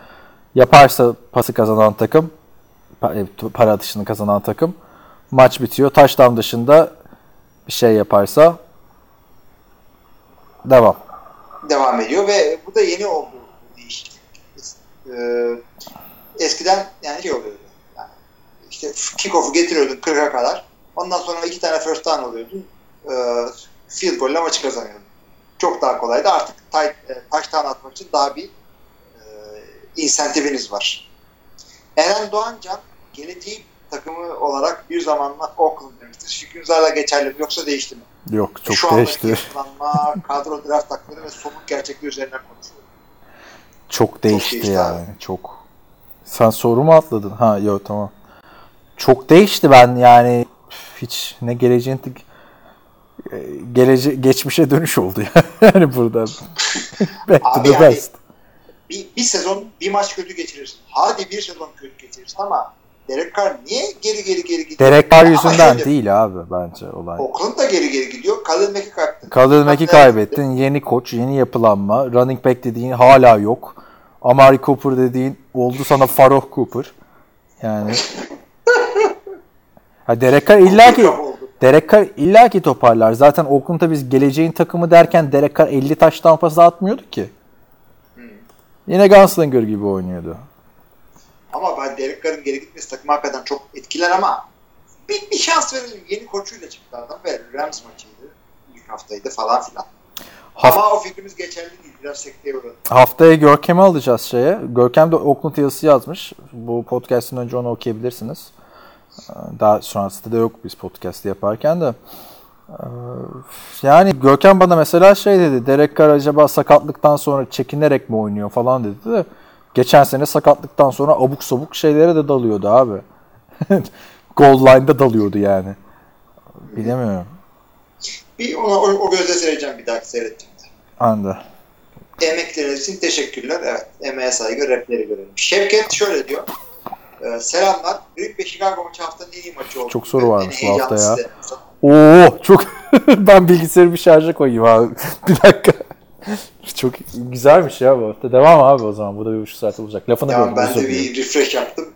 yaparsa pası kazanan takım para atışını kazanan takım maç bitiyor. Touchdown dışında bir şey yaparsa devam. devam ediyor ve bu da yeni oldu bu. Ee, eskiden yani şey oluyordu. Yani işte kickoff'u getiriyordun 40'a kadar. Ondan sonra iki tane first down alıyordun. Ee, field goal ile maçı kazanıyordun. Çok daha kolaydı. Artık e, touchdown atmak için daha bir e, insentifiniz var. Eren Doğancan geleceği takımı olarak bir zamanlar Oakland demiştir. Şükrü Ünsal'la geçerli mi yoksa değişti mi? Yok çok Şu andaki değişti. yapılanma, *laughs* kadro draft takımları ve somut gerçekliği üzerinden konuşuyoruz. Çok değişti değişti yani. abi. Çok. Sen soru mu atladın? Ha yok tamam. Çok değişti ben yani hiç ne geleceğin e, gelece geçmişe dönüş oldu *laughs* yani burada. *laughs* Back to the yani- best. Bir, bir sezon bir maç kötü geçirirsin. Hadi bir sezon kötü geçirirsin ama Derek Carr niye geri geri geri gidiyor? Derek Carr yüzünden şöyle, değil abi bence olay. Oakland da geri geri gidiyor. Khalil Mack'i kaybettin. Khalil Mack'i kaybettin. Yeni koç, yeni yapılanma. Running back dediğin hala yok. Amari Cooper dediğin oldu sana Farouk Cooper. Yani *laughs* ha Derek Carr illa ki. Derek Carr illa ki toparlar. Zaten Oakland'da biz geleceğin takımı derken Derek Carr 50 taş tampası atmıyordu ki. Yine Gunslinger gibi oynuyordu. Ama ben Derek Carr'ın geri gitmesi takımı hakikaten çok etkiler ama bir, bir şans verelim. Yeni koçuyla çıktı adam ve Rams maçıydı. İlk haftaydı falan filan. Haft- Ama o fikrimiz geçerli değil. Biraz sekteye uğradı. Haftaya Görkem'i alacağız şeye. Görkem de Oakland yazısı yazmış. Bu podcast'ın önce onu okuyabilirsiniz. Ee, Daha sonrasında da yok biz podcast'ı yaparken de. Ee, Yani Görkem bana mesela şey dedi. Derek Carr acaba sakatlıktan sonra çekinerek mi oynuyor falan dedi de. Geçen sene sakatlıktan sonra abuk sabuk şeylere de dalıyordu abi. *laughs* Goal line'da dalıyordu yani. Bilemiyorum. Bir ona, o, o gözle seyredeceğim bir dahaki seyrettiğimde. Anda. Emekleriniz için teşekkürler. Evet. Emeğe saygı, repleri görelim. Şevket şöyle diyor. Ee, selamlar. Green Bay Chicago maçı haftanın en iyi maçı oldu. Çok soru varmış bu hafta ya. da. Oo çok *laughs* ben bilgisayarı bir şarja koyayım abi. *laughs* Bir dakika. Çok güzelmiş ya bu hafta. Devam abi o zaman. Bu da bir buçuk saat olacak. Lafını Tamam böldüm, ben de bir refresh yaptım.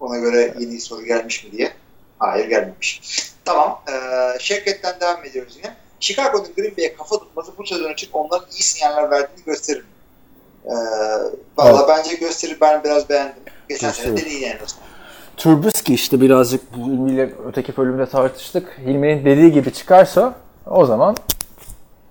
Ona göre yeni soru gelmiş mi diye. Hayır gelmemiş. Tamam. Ee, Şevket'ten devam ediyoruz yine. Chicago'nun Green Bay'e kafa tutması bu sezon için onların iyi sinyaller verdiğini gösterir. mi? Ee, Valla bence gösterir. Ben biraz beğendim. Geçen sene Gösterir. de iyi en Trubisky işte birazcık bu Hilmi'yle öteki bölümde tartıştık. Hilmi'nin dediği gibi çıkarsa o zaman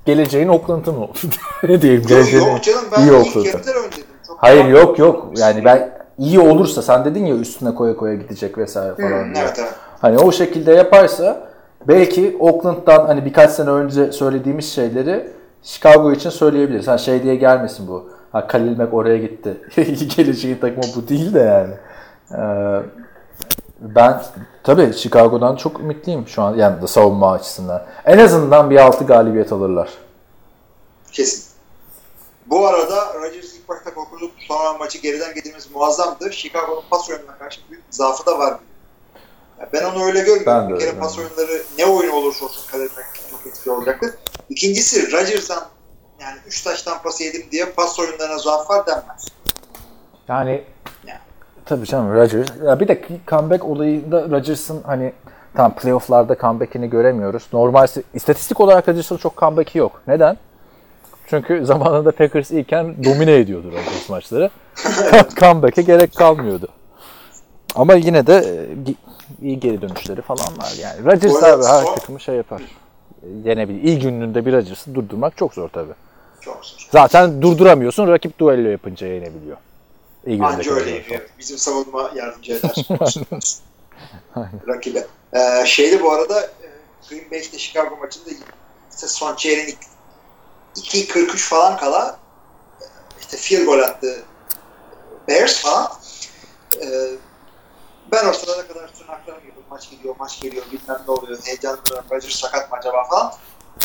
geleceğin Oakland'ı mı olur? *laughs* ne diyeyim? Geleceğin yok canım ben iyi ilk yarıdan ön dedim. Çok Hayır yok yok. Yani ben iyi olursa sen dedin ya üstüne koya koya gidecek vesaire falan Hmm, evet evet. Hani o şekilde yaparsa belki Oakland'dan hani birkaç sene önce söylediğimiz şeyleri Chicago için söyleyebiliriz. Ha şey diye gelmesin bu. Ha Khalil Mack oraya gitti. *laughs* Geleceğin takımı bu değil de yani. Ee, ben tabii Chicago'dan çok ümitliyim şu an yani da savunma açısından. En azından bir 6 galibiyet alırlar. Kesin. Bu arada Rodgers ilk başta korkuluk sonra maçı geriden getirmesi muazzamdı. Chicago'nun pas oyununa karşı büyük bir zaafı da var. Ben onu öyle görmüyorum. Ben de bir kere öyle pas oyunları ne oyun olursa olsun kalemmek çok etkili olacaktır. İkincisi Rodgers'dan yani 3 taştan pas yedim diye pas oyunlarına zaaf var denmez. Yani Ya. Tabii canım Rodgers. Ya bir de comeback olayında Rodgers'ın hani Tam playoff'larda comeback'ini göremiyoruz. Normal istatistik olarak Rodgers'ın çok comeback'i yok. Neden? Çünkü *laughs* zamanında Packers iyiken domine ediyordu Rodgers maçları. *laughs* comeback'e gerek kalmıyordu. Ama yine de e, iyi geri dönüşleri falan var yani. Rodgers abi her takımı şey yapar. Yenebilir. İyi gününde bir Rodgers'ı durdurmak çok zor tabii. Çok zor. Zaten durduramıyorsun. Rakip duello yapınca yenebiliyor. İyi Anca öyle yapıyor. Bizim savunma yardımcı eder. *laughs* Rakibe. Ee, şeyde bu arada e, Green Bay işte Chicago maçında işte son çeyreğin 2.43 falan kala e, işte field goal attı Bears falan. Ee, ben o sırada kadar tırnaklarım gibi maç geliyor, maç geliyor, bilmem ne oluyor, heyecanlanıyorum, Rodgers sakat mı acaba falan.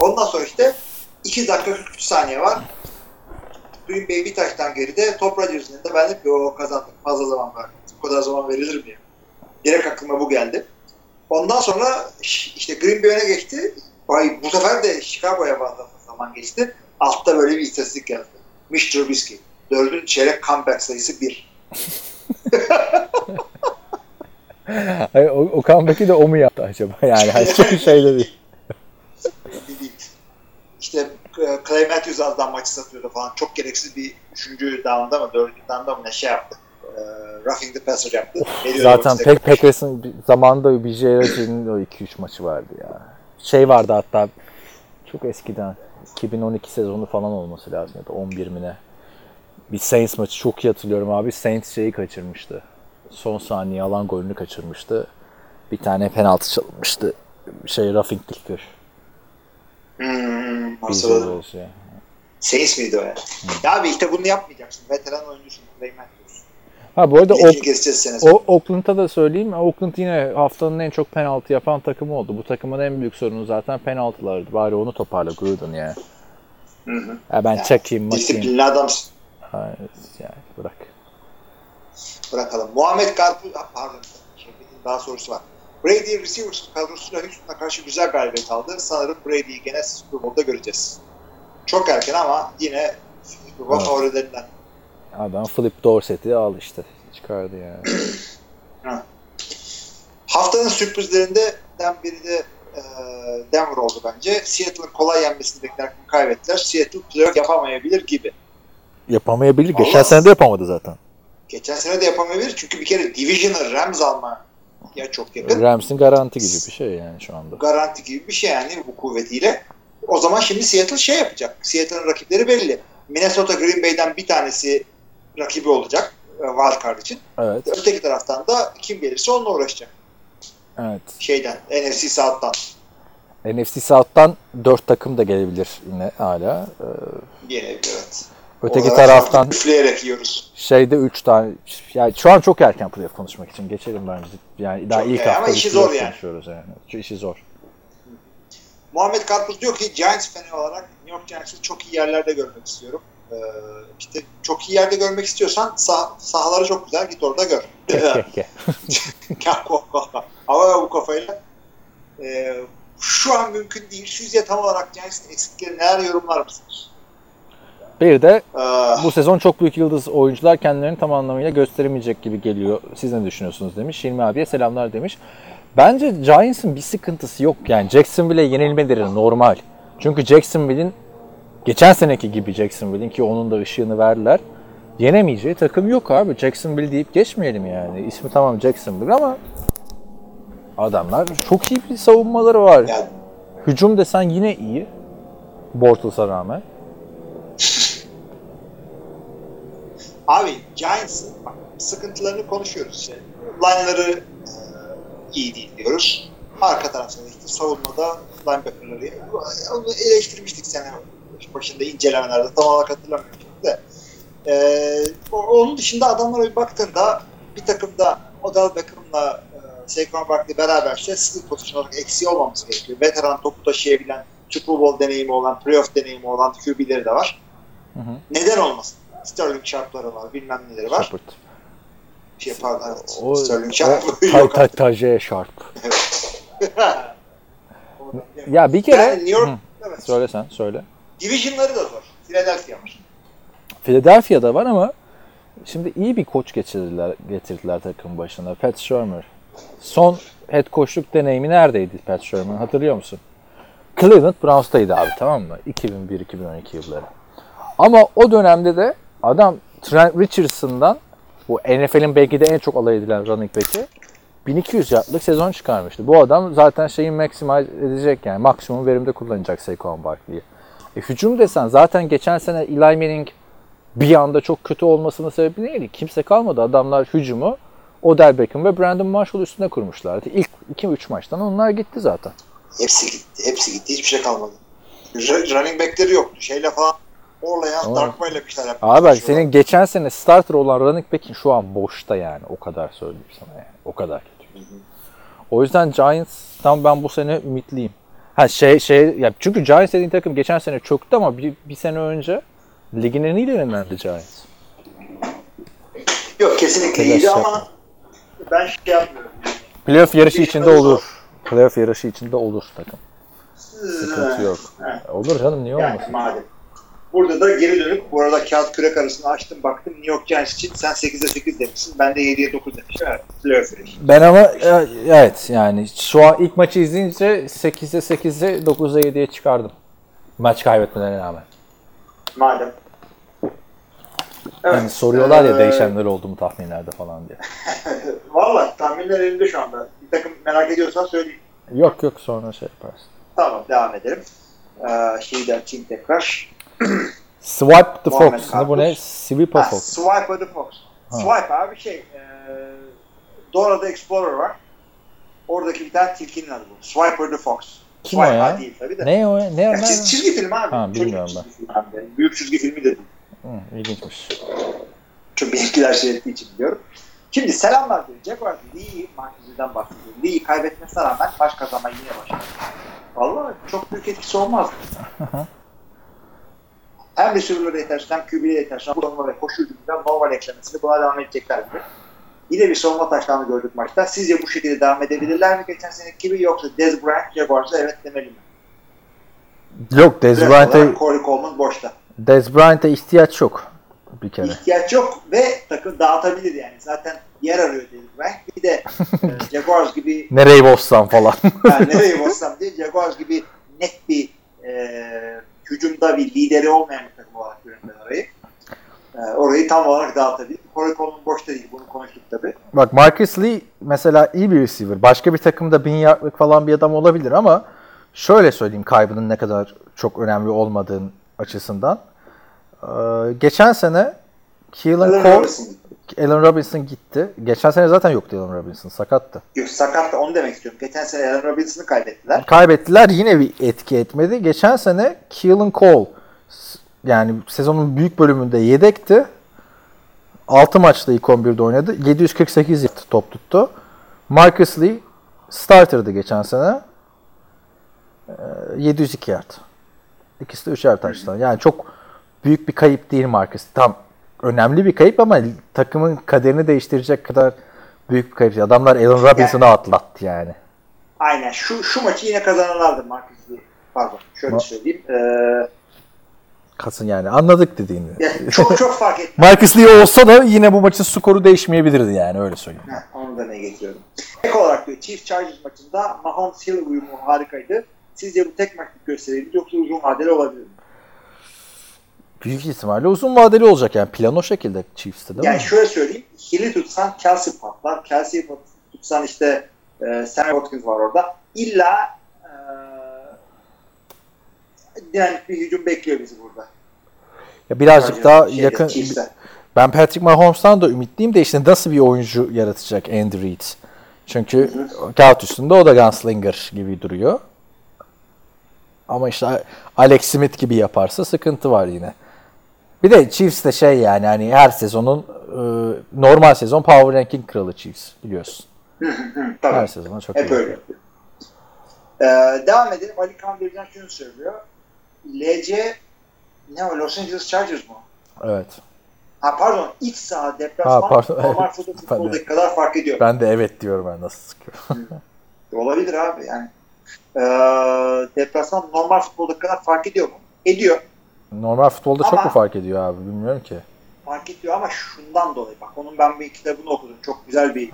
Ondan sonra işte 2 dakika 43 saniye var. Green Bay bir taştan geride. Top Rodgers'ın elinde. Ben ki o kazandık. Fazla zaman var. Bu kadar zaman verilir mi? Direkt aklıma bu geldi. Ondan sonra işte Green Bay öne geçti. Ay, bu sefer de Chicago'ya fazla zaman geçti. Altta böyle bir istatistik yazdı. Mitch Trubisky. Dördüncü çeyrek comeback sayısı 1. Hayır, *laughs* o, o comeback'i de o mu yaptı acaba? Yani hani çok değil. *laughs* Belli değil. İşte Clay Matthews azdan maçı satıyordu falan. Çok gereksiz bir üçüncü down'da mı dördüncü down'da mı ne şey yaptı. E, roughing the passer yaptı. Veriyor Zaten karşı. Packers'ın bir- zamanında BJ Raji'nin o 2-3 maçı vardı ya. Şey vardı hatta çok eskiden 2012 sezonu falan olması lazım ya da 11 mi ne. Bir Saints maçı çok iyi hatırlıyorum abi. Saints şeyi kaçırmıştı. Son saniye alan golünü kaçırmıştı. Bir tane penaltı çalınmıştı. Şey roughing the. Hmm, BJ hatırladım. Raji. Saints miydi o ya? Ya abi işte bunu yapmayacaksın. Veteran oyuncusun. Clay Matthews. Ha bu arada o. O Oakland'a da söyleyeyim. Oakland yine haftanın en çok penaltı yapan takımı oldu. Bu takımın en büyük sorunu zaten penaltılardı. Bari onu toparla Gruden ya. Hı hı. Ya ben Yani çekeyim, makayım. Disiplinli adamsın. Hayır, yani bırak. Bırakalım. Muhammed Karpuz, pardon. Daha sorusu var. Brady Receivers kadrosuyla Houston'a karşı güzel galibiyet aldı. Sanırım Brady'yi gene Super Bowl'da göreceğiz. Çok erken ama yine Super Bowl Evet. favorilerinden. Adam Flip Dorset'i al işte. Çıkardı yani. *clears throat* Haftanın sürprizlerinden biri de e, Denver oldu bence. Seattle'ın kolay yenmesini beklerken kaybettiler. Seattle playoff yapamayabilir gibi. Yapamayabilir. Geçen sene de yapamadı zaten. Geçen sene de yapamayabilir çünkü bir kere Division'ı Rams alma ya çok yakın. Rams'in garanti gibi bir şey yani şu anda. Garanti gibi bir şey yani bu kuvvetiyle. O zaman şimdi Seattle şey yapacak. Seattle'ın rakipleri belli. Minnesota Green Bay'den bir tanesi rakibi olacak e, wild card için. Evet. Öteki taraftan da kim gelirse onunla uğraşacak. Evet. Şeyden, NFC South'tan. NFC South'tan 4 takım da gelebilir yine hala. Ee, Gelebilir evet. Öteki Olarak taraftan Üfleyerek yiyoruz. şeyde 3 tane yani şu an çok erken playoff konuşmak için geçelim bence. Yani daha Çok ilk hafta ama işi zor yani. konuşuyoruz yani. Şu işi zor. Muhammed Karpuz diyor ki Giants fanı olarak New York Giants'ı çok iyi yerlerde görmek istiyorum. Ee, işte çok iyi yerde görmek istiyorsan sah sahaları çok güzel git orada gör. *laughs* Ama bu kafayla e, şu an mümkün değil. Sizce tam olarak Giants'ın eksikleri neler yorumlar mısınız? Bir de Ee, bu sezon çok büyük yıldız oyuncular kendilerini tam anlamıyla gösteremeyecek gibi geliyor. Siz ne düşünüyorsunuz demiş. Hilmi abiye selamlar demiş. Bence Giants'ın bir sıkıntısı yok. Yani Jacksonville'e yenilmeleri normal. Çünkü Jacksonville'in geçen seneki gibi Jacksonville'in ki onun da ışığını verdiler. Yenemeyeceği takım yok abi. Jacksonville deyip geçmeyelim yani. İsmi tamam Jacksonville ama adamlar çok iyi bir savunmaları var. Hücum desen yine iyi. Bortles'a rağmen. *laughs* Abi Giants'ın sıkıntılarını konuşuyoruz. İşte. Line'ları e, iyi değil diyoruz. Arka tarafta işte savunmada linebacker'ları onu eleştirmiştik sene başında incelemelerde tam olarak hatırlamıyorum şimdi de. E, onun dışında adamlara bir baktığında bir takımda Odell Beckham'la e, Saquon Barkley beraberse skill pozisyon olarak eksiği olmamız gerekiyor. Veteran topu taşıyabilen, Super Bowl deneyimi olan, playoff deneyimi olan QB'leri de var. Hı hı. Neden olmasın? Sterling Sharp'ları var, bilmem neleri var. Shepard. Şey pardon, evet. O, Sterling Sharp tay, tay, Taje Sharp. artık. *laughs* Ya bir kere... Yani New York, Hı, evet. söyle sen, söyle. Division'ları da zor. Philadelphia var. Philadelphia'da var ama şimdi iyi bir koç getirdiler, getirdiler takım başına. Pat Shermer. son head coachluk deneyimi neredeydi Pat Sherman hatırlıyor musun? Cleveland Browns'taydı abi tamam mı? 2001-2012 yılları. Ama o dönemde de adam Trent Richardson'dan bu NFL'in belki de en çok alay edilen running back'i 1200 yardlık sezon çıkarmıştı. Bu adam zaten şeyi maximize edecek yani maksimum verimde kullanacak Saquon Barkley'i. E, hücum desen zaten geçen sene Eli Manning bir anda çok kötü olmasının sebebi neydi? Kimse kalmadı. Adamlar hücumu Odell Beckham ve Brandon Marshall üstüne kurmuşlardı. İlk 2-3 maçtan onlar gitti zaten. Hepsi gitti. Hepsi gitti. Hiçbir şey kalmadı. Running back'leri yoktu. Şeyle falan Orlayan Ama- Dark Mail'le bir şeyler Abi bak senin geçen sene starter olan running back'in şu an boşta yani. O kadar söyleyeyim sana yani. O kadar kötü. O yüzden Giants'tan ben bu sene ümitliyim. Ha şey şey ya çünkü Giants dediğin takım geçen sene çöktü ama bir, bir sene önce ligin en iyilerindendi Giants. Yok kesinlikle Telaş iyiydi ama ben şey yapmıyorum. Playoff yarışı içinde olur. Playoff yarışı içinde olur takım. Sıkıntı yok. Olur canım niye Yani olmasın? madem. Burada da geri dönüp bu arada kağıt kürek arasını açtım baktım New York Giants için sen 8'e 8 demişsin. Ben de 7'ye 9 demişim. Evet. Playoff. Ben ama e, evet yani şu an ilk maçı izleyince 8'e 8'e 9'a 7'ye çıkardım. Maç kaybetmelerine rağmen. Madem. Evet. Yani soruyorlar ya Ee, değişenler oldu mu tahminlerde falan diye. *laughs* Valla tahminler elimde şu anda. Bir takım merak ediyorsan söyleyeyim. Yok yok sonra şey yaparsın. Tamam devam edelim. Ee, şeyi de açayım tekrar. *clears throat* Swipe the Muhammed Fox. Ne bu ne? A Ha, Fox. Swipe the Fox. Ha. Swipe abi şey e, Dora'da Explorer var. Oradaki bir tane tilkinin adı bu. Swiper the Fox. Kim o Swiper ya? değil tabii de. Ne o? Ne o? Ya Ne? çiz- çizgi film abi. Ha, Çocuk bilmiyorum çizgi film abi. Yani Büyük çizgi filmi de değil. Hı, ilginçmiş. Çok benimkiler şey ettiği için biliyorum. Şimdi selamlar diyor. Jaguars Lee'yi Marquez'den bahsediyor. Lee'yi kaybetmesine rağmen baş kazanma yine başladı. Vallahi çok büyük etkisi olmaz. Hem receiver'lara yetersiz hem QB'ye yetersiz. Savunma ve koşu hücumundan normal eklemesini buna devam edecekler gibi. Yine bir savunma taşlarını gördük maçta. Sizce bu şekilde devam edebilirler mi geçen seneki gibi yoksa Dez Bryant Jaguars'a evet demeli mi? Yok Dez olarak Corey Coleman boşta. Dez Bryant'e ihtiyaç yok bir kere. ihtiyaç yok ve takım dağıtabilir yani. Zaten yer arıyor Dez Bryant. Bir de *laughs* e, Jaguars gibi Nereyi bozsam falan. yani nereye *laughs* bassam diye Jaguars gibi net bir e, hücumda bir lideri olmayan bir takım olarak görüyorum ben orayı. E, orayı tam olarak dağıtabilir. Corey Coleman boşta değil. Bunu konuştuk tabii. Bak Marcus Lee mesela iyi bir receiver. Başka bir takımda bin yardlık falan bir adam olabilir ama şöyle söyleyeyim kaybının ne kadar çok önemli olmadığın açısından. Ee, geçen sene Keelan Cole. Allen Robinson gitti. Geçen sene zaten yoktu Allen Robinson. Sakattı. Yok sakat da onu demek istiyorum. Geçen sene Allen Robinson'ı kaybettiler. Kaybettiler yine bir etki etmedi. Geçen sene Keelan Cole yani sezonun büyük bölümünde yedekti. 6 maçta ilk 11'de oynadı. 748 yard top tuttu. Marcus Lee starter'dı geçen sene. Ee, 702 yard. İkisi de üçer taştan. Yani çok büyük bir kayıp değil Marcus. Tam önemli bir kayıp ama takımın kaderini değiştirecek kadar büyük bir kayıp. Adamlar Allen Robinson'ı atlattı yani. Aynen. Şu, şu maçı yine kazanırlardı Marcus. Pardon. Şöyle Ma- söyleyeyim. Ee, Kasın yani anladık dediğini. yani çok çok fark *laughs* etti. Marcus Lee olsa da yine bu maçın skoru değişmeyebilirdi yani öyle söyleyeyim. Heh, onu demeye getiriyorum. Ek olarak diyor Chiefs Chargers maçında Mahomes Hill uyumu harikaydı. Sizce bu tek maçlık gösteriydi yoksa uzun vadeli olabilir mi? Büyük ihtimalle uzun vadeli olacak yani plan o şekilde Chiefs'te değil yani mi? şöyle söyleyeyim. Hill'i tutsan Kelsey patlar. Kelsey'i tutsan işte e, Sammy Watkins var orada. İlla e, dinamik bir hücum bekliyor bizi burada. Ya birazcık daha Şeyde, yakın Chiefs'te. ben Patrick Mahomes'tan da ümitliyim de işte nasıl bir oyuncu yaratacak Andy Reid. Çünkü kağıt üstünde o da gunslinger gibi duruyor. Ama işte Alex Smith gibi yaparsa sıkıntı var yine. Bir de Chiefs de şey yani hani her sezonun e, normal sezon power ranking kralı Chiefs biliyorsun. *laughs* Tabii. Her sezon çok Hep iyi. öyle. Ee, devam edelim. Ali Kan Bircan şunu söylüyor. LC ne o Los Angeles Chargers mı? Evet. Ha pardon iç saha deplasman Ha, pardon. normal futbol, Ben de- futboldaki kadar fark ediyor. Ben de evet diyorum ben nasıl sıkıyorum. Olabilir abi yani. Ee, deplasman normal futboldaki kadar fark ediyor mu? Ediyor. Normal futbolda çok Ama- mu fark ediyor abi bilmiyorum ki. Fark ediyor ama şundan dolayı bak onun ben bir kitabını okudum. Çok güzel bir e,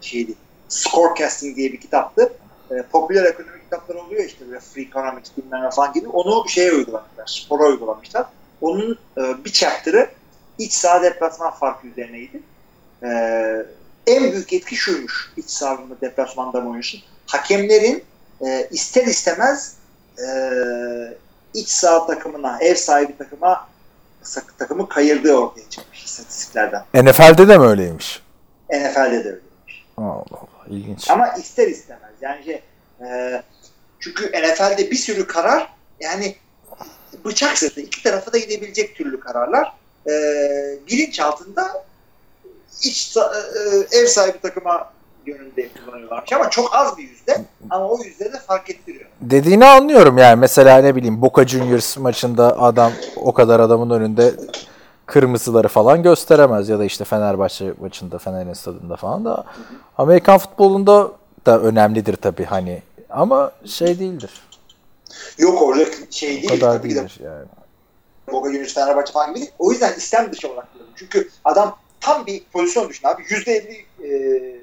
şeydi. Scorecasting diye bir kitaptı. E, popüler ekonomi kitapları oluyor işte böyle Free Economics bilmem falan gibi. Onu şeye uygulamışlar, spora uygulamışlar. Onun e, bir chapter'ı iç saha deplasman farkı üzerineydi. E, en büyük etki şuymuş iç sahamda deplasmanda mı oynuyorsun? Hakemlerin e, ister istemez e, iç saha takımına, ev sahibi takıma takımı kayırdığı ortaya çıkmış istatistiklerden. NFL'de de mi öyleymiş? NFL'de de öyleymiş. Allah Allah ilginç. Ama ister istemez. Yani şey, e, çünkü NFL'de bir sürü karar yani bıçak sırtı iki tarafa da gidebilecek türlü kararlar e, bilinç altında iç e, ev sahibi takıma yönünde kullanıyorlarmış ama çok az bir yüzde ama o yüzde de fark ettiriyor. Dediğini anlıyorum yani. Mesela ne bileyim Boca Juniors maçında adam o kadar adamın önünde kırmızıları falan gösteremez ya da işte Fenerbahçe maçında Fener'in stadında falan da Amerikan futbolunda da önemlidir tabii hani ama şey değildir. Yok orada şey değil. O kadar tabii ki de değildir yani. Boca Juniors Fenerbahçe falan gibi değil. O yüzden istem dışı olarak diyorum. Çünkü adam tam bir pozisyon düşün abi. Yüzde elli e,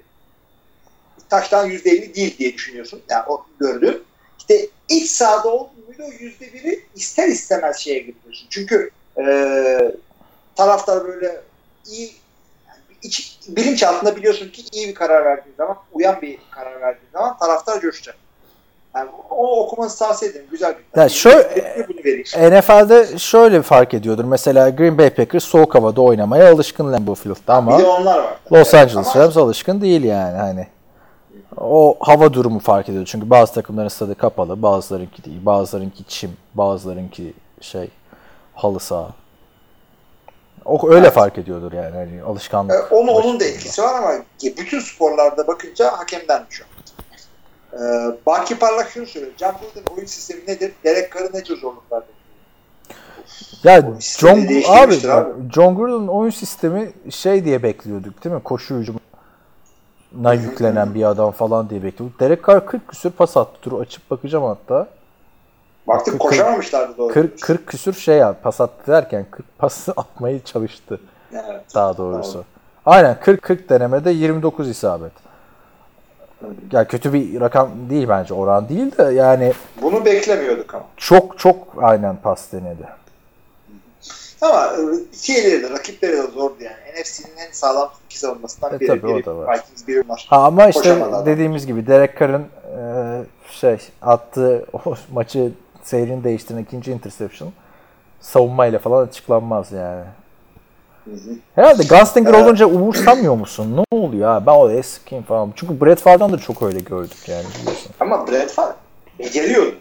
taştan yüzde elli değil diye düşünüyorsun. Yani o gördüğün. İşte iç sahada olduğu muydu o yüzde biri ister istemez şeye gidiyorsun. Çünkü e, taraftar böyle iyi yani iç, bilinç altında biliyorsun ki iyi bir karar verdiğin zaman, uyan bir karar verdiğin zaman taraftar coşacak. Yani o okumanızı tavsiye ederim. Güzel bir Ya şöyle- bunu vereyim. NFL'de şöyle fark ediyordur. Mesela Green Bay Packers soğuk havada oynamaya alışkın Lambeau Field'da ama Bir de onlar var. Los Evet, Angeles Rams alışkın değil yani hani. O hava durumu fark ediyor. Çünkü bazı takımların stadı kapalı, bazılarınki değil. Bazılarınki çim, bazılarınki şey halı saha. O öyle Evet. fark ediyordur yani hani alışkanlık. Ee, Onu, onun da etkisi var ama bütün sporlarda bakınca hakemdenmiş o. Ee, Baki Parlak şunu söylüyor. John Gruden oyun sistemi nedir? Derek Carr'ın ne tür zorluklardır? Ya John abi, abi. John Gruden'ın oyun sistemi şey diye bekliyorduk değil mi? Koşu hücumuna yüklenen bir adam falan diye bekliyorduk. Derek Carr 40 küsür pas attı. Dur açıp bakacağım hatta. Baktık Kırk- koşamamışlardı doğru. 40 40 küsür şey ya pas attı derken 40 pası *laughs* atmayı çalıştı Evet. daha doğrusu. Doğru. Aynen 40 40 denemede 29 isabet. Ya kötü bir rakam değil bence oran değil de yani Bunu beklemiyorduk ama. çok çok aynen pas denedi. Ama e, şeyleri de rakipleri de zordu yani. NFC'nin en sağlam iki savunmasından E, biri. tabii, o biri da var. Vikings biri bunlar. Ha ama işte Koşamadı adam. dediğimiz gibi Derek Carr'ın e, şey attığı *laughs* o maçı seyrini değiştiren ikinci interception savunmayla falan açıklanmaz yani. Hı hı. Herhalde Gunslinger Evet. olunca umursamıyor musun? Ne oluyor ha? Ben o eskiyim falan. Çünkü Brett Favre'dan da çok öyle gördük yani biliyorsun. Ama Brett Favre beceriyordu.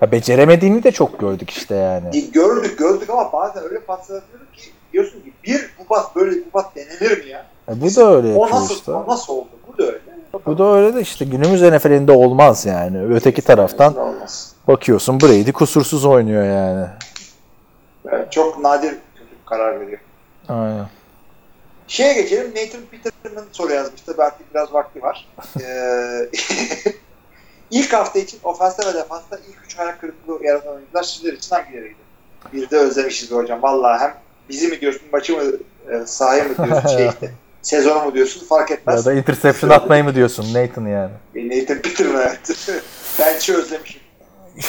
Ya beceremediğini de çok gördük işte yani. Gördük gördük ama bazen öyle paslar ki diyorsun ki bir bu pas böyle bu pas denenir mi ya? E bu da öyle O nasıl, işte. o nasıl oldu? Bu da öyle. Bu da öyle de işte günümüz NFL'inde olmaz yani. Öteki taraftan bakıyorsun Brady kusursuz oynuyor yani. Evet, çok nadir kötü bir karar veriyor. Aynen. Şeye geçelim. Nathan Peterman soru yazmıştı. Belki biraz vakti var. *laughs* Ee, *laughs* ilk hafta için ofenste ve defansta ilk üç hayal kırıklığı yaratan oyuncular sizler için hangileriydi? Bir de özlemişiz hocam. Vallahi hem bizi mi diyorsun, maçı mı, e, sahaya mı diyorsun, şey işte. *laughs* Sezonu mu diyorsun fark Ya etmez. da interception atmayı mı diyorsun Nathan yani? E, Nathan Peterman evet. *laughs* ben hiç özlemişim.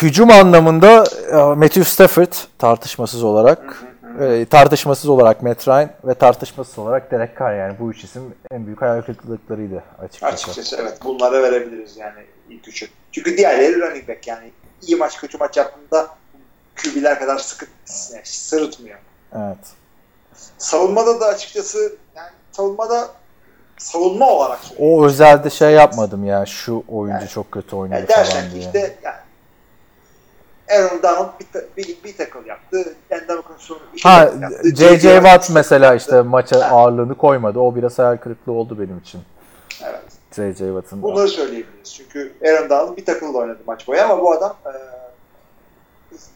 Hücum anlamında e, Matthew Stafford tartışmasız olarak e, tartışmasız olarak Matt Ryan ve tartışmasız olarak Derek Carr yani bu üç isim en büyük hayal kırıklıklarıydı açıkçası. Açıkçası evet bunlara verebiliriz yani ilk üçü. Çünkü diğerleri running back yani iyi maç kötü maç yaptığında QB'ler kadar sıkı yani sırıtmıyor. Evet. Savunmada da açıkçası yani savunmada savunma olarak. O özelde şey yapmadım ya şu oyuncu Yani- çok kötü oynuyor Yani falan ki diye. işte yani Aaron Donald bir, bir, bir tackle yaptı. Dan Dawkinson iki Ha tackle yaptı. J.J. Watt mesela işte maça Ha. ağırlığını koymadı. O biraz hayal kırıklığı oldu benim için. Evet. J.J. Watt'ın. Bunları söyleyebiliriz. Çünkü Aaron Donald bir tackle'la oynadı maç boyu ama bu adam e,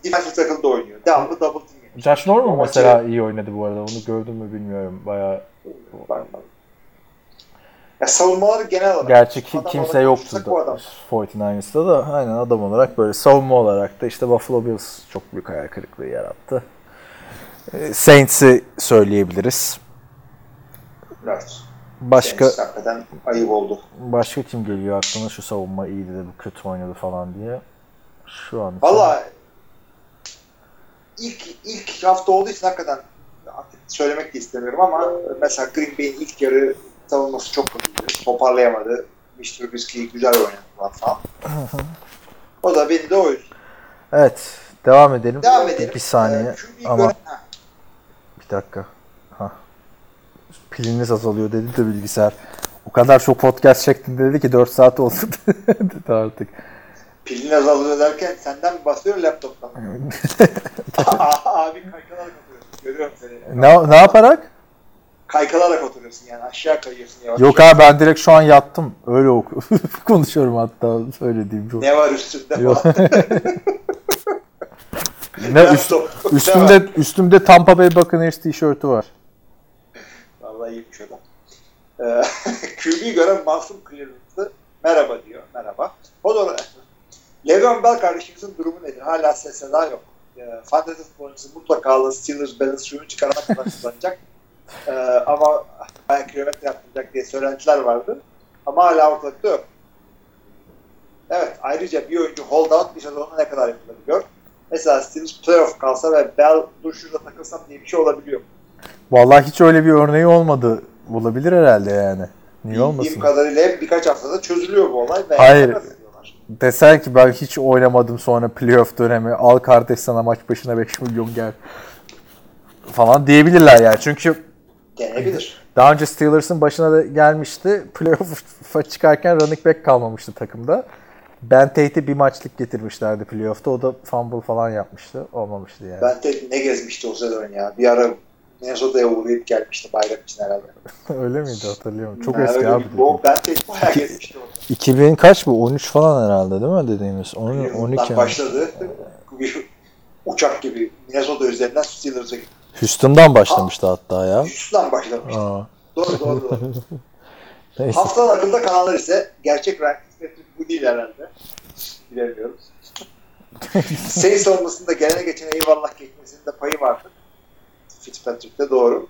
defensive tackle'da oynuyor. Devamlı double team. Josh Norman mesela iyi oynadı bu arada. Onu gördün mü bilmiyorum. Bayağı bak. Ya savunmaları genel olarak. Gerçi ki kimse yoktu da 49ers'ta da aynen adam olarak böyle savunma olarak da işte Buffalo Bills çok büyük hayal kırıklığı yarattı. Ee, Saints'i söyleyebiliriz. Evet. Başka Saints hakikaten ayıp oldu. başka kim geliyor aklına şu savunma iyiydi de bu kötü oynadı falan diye. Şu an. Valla ilk ilk hafta olduğu için hakikaten söylemek de istemiyorum ama mesela Green Bay'in ilk yarı savunması çok kötüydü. Toparlayamadı. Mr. Trubisky güzel oynadılar falan. *laughs* o da beni de o yüzden. Evet. Devam edelim. Devam edelim. Bir saniye. Ee, ama gören- Ha, bir dakika. Hah. Piliniz azalıyor dedi de bilgisayar. O kadar çok podcast çektin dedi ki 4 saat olsun *laughs* dedi artık. pilin azalıyor derken senden mi laptoptan? *laughs* Abi kaykılarak oturuyorsun. Görüyorum seni. ne, ne yaparak? Kaykılarak oturuyorsun yani aşağı kayıyorsun yavaş. Yok abi ben direkt şu an yattım. Öyle oku- *laughs* konuşuyorum hatta öyle diyeyim. Çok. Ne var üstünde Yok. *laughs* ne üst- Laptop. *laughs* Ne üstümde üstümde Tampa Bay Buccaneers tişörtü var. Vallahi iyiymiş adam. Ee, QB'yi gören Masum Cleveland'ı merhaba diyor. Merhaba. O da Le'Veon Bell kardeşimizin durumu nedir? Hala ses seda yok. Ee, Fantasy futbolcusu mutlaka Steelers balance suyunu çıkarana kadar kullanacak. Ee, ama bayağı kilometre yaptıracak diye söylentiler vardı. Ama hala ortalıkta yok. Evet. Ayrıca bir oyuncu hold out bir sezonda ne kadar yapılabiliyor? Mesela Steelers playoff kalsa ve Bell dur şurada takılsam diye bir şey olabiliyor. Vallahi hiç öyle bir örneği olmadı. Olabilir herhalde yani. Niye Bildiğim olmasın? kadarıyla hep birkaç haftada çözülüyor bu olay. Ve Hayır. Desen ki ben hiç oynamadım sonra playoff dönemi. Al kardeş sana maç başına 5 milyon gel. Falan diyebilirler yani. Çünkü Denebilir. daha önce Steelers'ın başına da gelmişti. *laughs* Playoff'a çıkarken running back kalmamıştı takımda. Ben Tate'i bir maçlık getirmişlerdi playoff'ta. O da fumble falan yapmıştı. Olmamıştı yani. Ben tek ne gezmişti o sezon ya. Bir ara Minnesota'ya uğrayıp gelmişti bayrak için herhalde. *laughs* öyle miydi hatırlıyorum. Çok Ha, eski öyle abi. O ben tek bayağı gezmişti orada. 2000 kaç bu? 13 falan herhalde değil mi dediğimiz? 10, Cleveland'dan 12. başladı. Bir uçak gibi Minnesota üzerinden Steelers'a gitti. Houston'dan başlamıştı hatta ya. Houston'dan başlamıştı. Aa, Doğru doğru doğru. *laughs* neyse. Haftanın akılda kalanlar ise gerçek ranking metriği bu değil herhalde. Bilemiyorum. *laughs* Saints savunmasında gelene geçen eyvallah geçmesinin de payı vardı. Fitzpatrick'te doğru.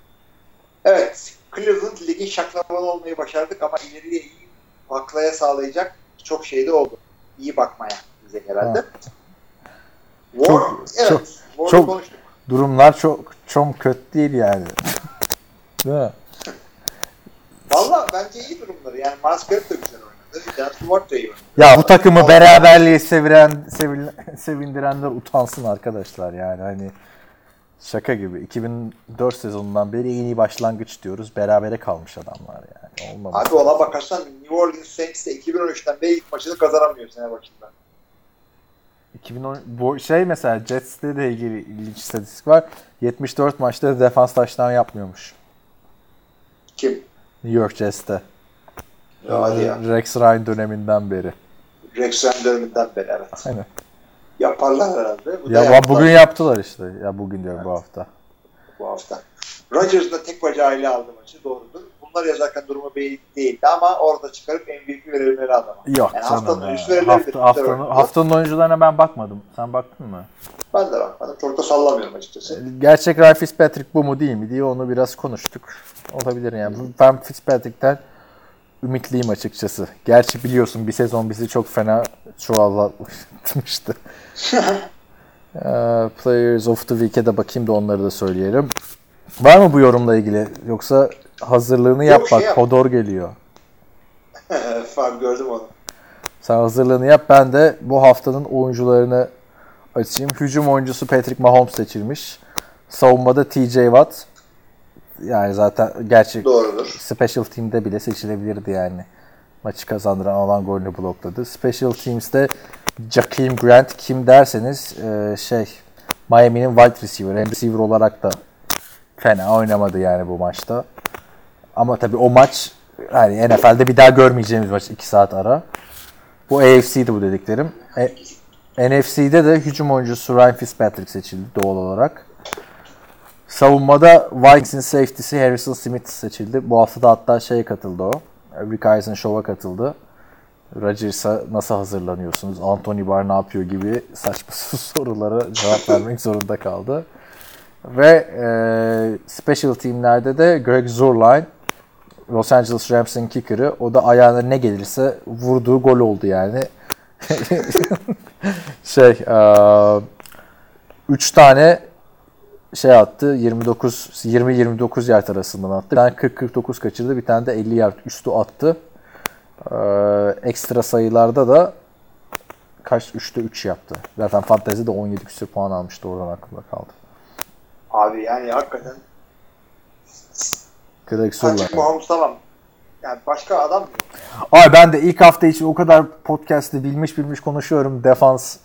Evet. Cleveland ligin şaklabanı olmayı başardık ama ileriye iyi baklaya sağlayacak çok şey de oldu. İyi bakmaya bize herhalde. War, Çok- evet. çok- çok- konuştuk. Durumlar çok çok kötü değil yani. değil mi? Valla bence iyi durumları. Yani Garrett de güzel oynadı. Dan Stewart da iyi oynadı. Ya bu takımı beraberliği seviren, sevil- sevindirenler utansın arkadaşlar yani hani şaka gibi. 2004 sezonundan beri en iyi başlangıç diyoruz. Berabere kalmış adamlar yani. Olmamış. Abi ona bakarsan New Orleans Saints de 2013'ten beri ilk maçını kazanamıyor sene başında. 2010 bu şey mesela Jets'le de ilgili ilginç istatistik var. 74 maçta defans taştan yapmıyormuş. Kim? New York Jets'te. Ya hadi ya. Rex Ryan döneminden beri. Rex Ryan döneminden beri evet. Aynen. Yaparlar herhalde. Bu Ya yaptılar bugün yaptılar işte. Ya bugün diyorum bu hafta. bu hafta. Rodgers da tek bacağıyla aldı maçı doğrudur. Bunlar yazarken durumu belli değildi ama orada çıkarıp MVP verilmeli adama. Yok Yani haftanın oyuncusu verilebilir. Hafta, haftanın, haftanın oyuncularına ben bakmadım. Sen baktın mı? Ben de bakmadım. Çok da sallamıyorum açıkçası. Gerçek Ryan Fitzpatrick bu mu değil mi diye onu biraz konuştuk. Olabilir yani. Ben Fitzpatrick'ten ümitliyim açıkçası. Gerçi biliyorsun bir sezon bizi çok fena çuvallatmıştı. Ee, *laughs* Players of the Week'e de bakayım da onları da söyleyelim. Var mı bu yorumla ilgili? Yoksa hazırlığını yap Yok, şey bak. yap. Hodor geliyor. *laughs* Falan gördüm onu. Sen hazırlığını yap. Ben de bu haftanın oyuncularını açayım. Hücum oyuncusu Patrick Mahomes seçilmiş. Savunmada TJ Watt. Yani zaten gerçi Doğrudur. Special Team'de bile seçilebilirdi yani. Maçı kazandıran alan golünü blokladı. Special Teams'te Jakeem Grant kim derseniz e, şey Miami'nin wide receiver. Hem receiver olarak da fena oynamadı yani bu maçta. Ama tabii o maç yani NFL'de bir daha görmeyeceğimiz maç 2 saat ara. Bu AFC'di bu dediklerim. E, NFC'de de hücum oyuncusu Ryan Fitzpatrick seçildi doğal olarak. Savunmada Vikings'in safety'si Harrison Smith seçildi. Bu hafta da hatta şey katıldı o. Rick Eisen Show'a katıldı. Rodgers'a nasıl hazırlanıyorsunuz? Anthony Barr ne yapıyor gibi saçma *laughs* sorulara cevap vermek zorunda kaldı. Ve e, special teamlerde de Greg Zurline Los Angeles Rams'in kicker'ı. O da ayağına ne gelirse vurduğu gol oldu yani. *laughs* şey, 3 tane şey attı. 29 20 29 yard arasından attı. Bir tane 40 49 kaçırdı. Bir tane de 50 yard üstü attı. Ee, ekstra sayılarda da kaç 3'te 3 yaptı. Zaten fantezi de 17 küsur puan almıştı oradan aklımda kaldı. Abi yani hakikaten Kıdak sorular. Patrick Mahomes tamam. Yani başka adam. Ay ben de ilk hafta için o kadar podcast'te bilmiş bilmiş konuşuyorum. Defans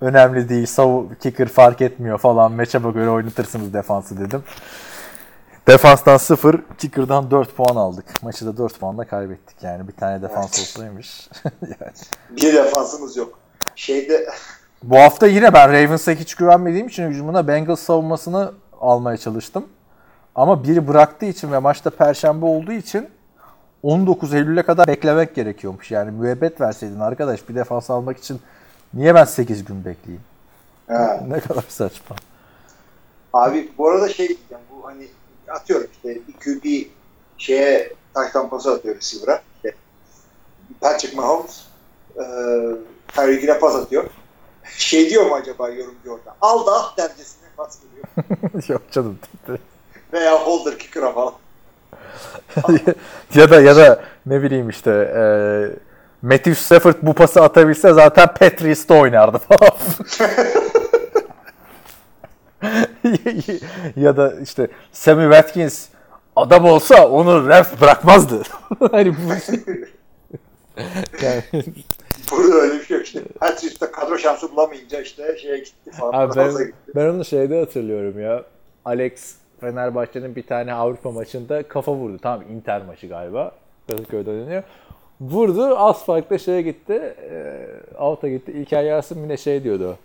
önemli değil. Savu kicker fark etmiyor falan. Matchup'a göre oynatırsınız defansı dedim. Defanstan 0, kicker'dan 4 puan aldık. Maçı da 4 puanla kaybettik yani. Bir tane defans olsaymış. *laughs* yani. Bir defansımız yok. Şeyde Bu hafta yine ben Ravens'a hiç güvenmediğim için hücumuna Bengals savunmasını almaya çalıştım. Ama biri bıraktığı için ve maçta perşembe olduğu için 19 Eylül'e kadar beklemek gerekiyormuş. Yani müebbet verseydin arkadaş bir defans almak için niye ben 8 gün bekleyeyim? ha, Ne kadar saçma. abi bu arada şey diyeceğim bu hani atıyorum işte bir QB şeye taştan pası atıyor receiver'a. İşte Patrick Mahomes e, Tyreek Hill'e pas atıyor. Şey diyor mu acaba yorumcu orada? Al da ah dercesine pas veriyor. *laughs* Yok canım. Veya holder kicker'a falan. *laughs* ya da ya da ne bileyim işte e, Matthew Stafford bu pası atabilse zaten Patriots'ta oynardı falan. *laughs* ya da işte Sammy Watkins adam olsa onu ref bırakmazdı. *laughs* hani bu yani, Burada öyle bir şey yok işte. Patriots'ta kadro şansı bulamayınca işte şeye gitti falan. abi ben, gitti. ben onu şeyde hatırlıyorum ya. Alex Fenerbahçe'nin bir tane Avrupa maçında kafa vurdu. Tamam Inter maçı galiba. Kadıköy'de oynanıyor. Vurdu. Az farkla şeye gitti. E, out'a gitti. İlker Yasin yine şey diyordu.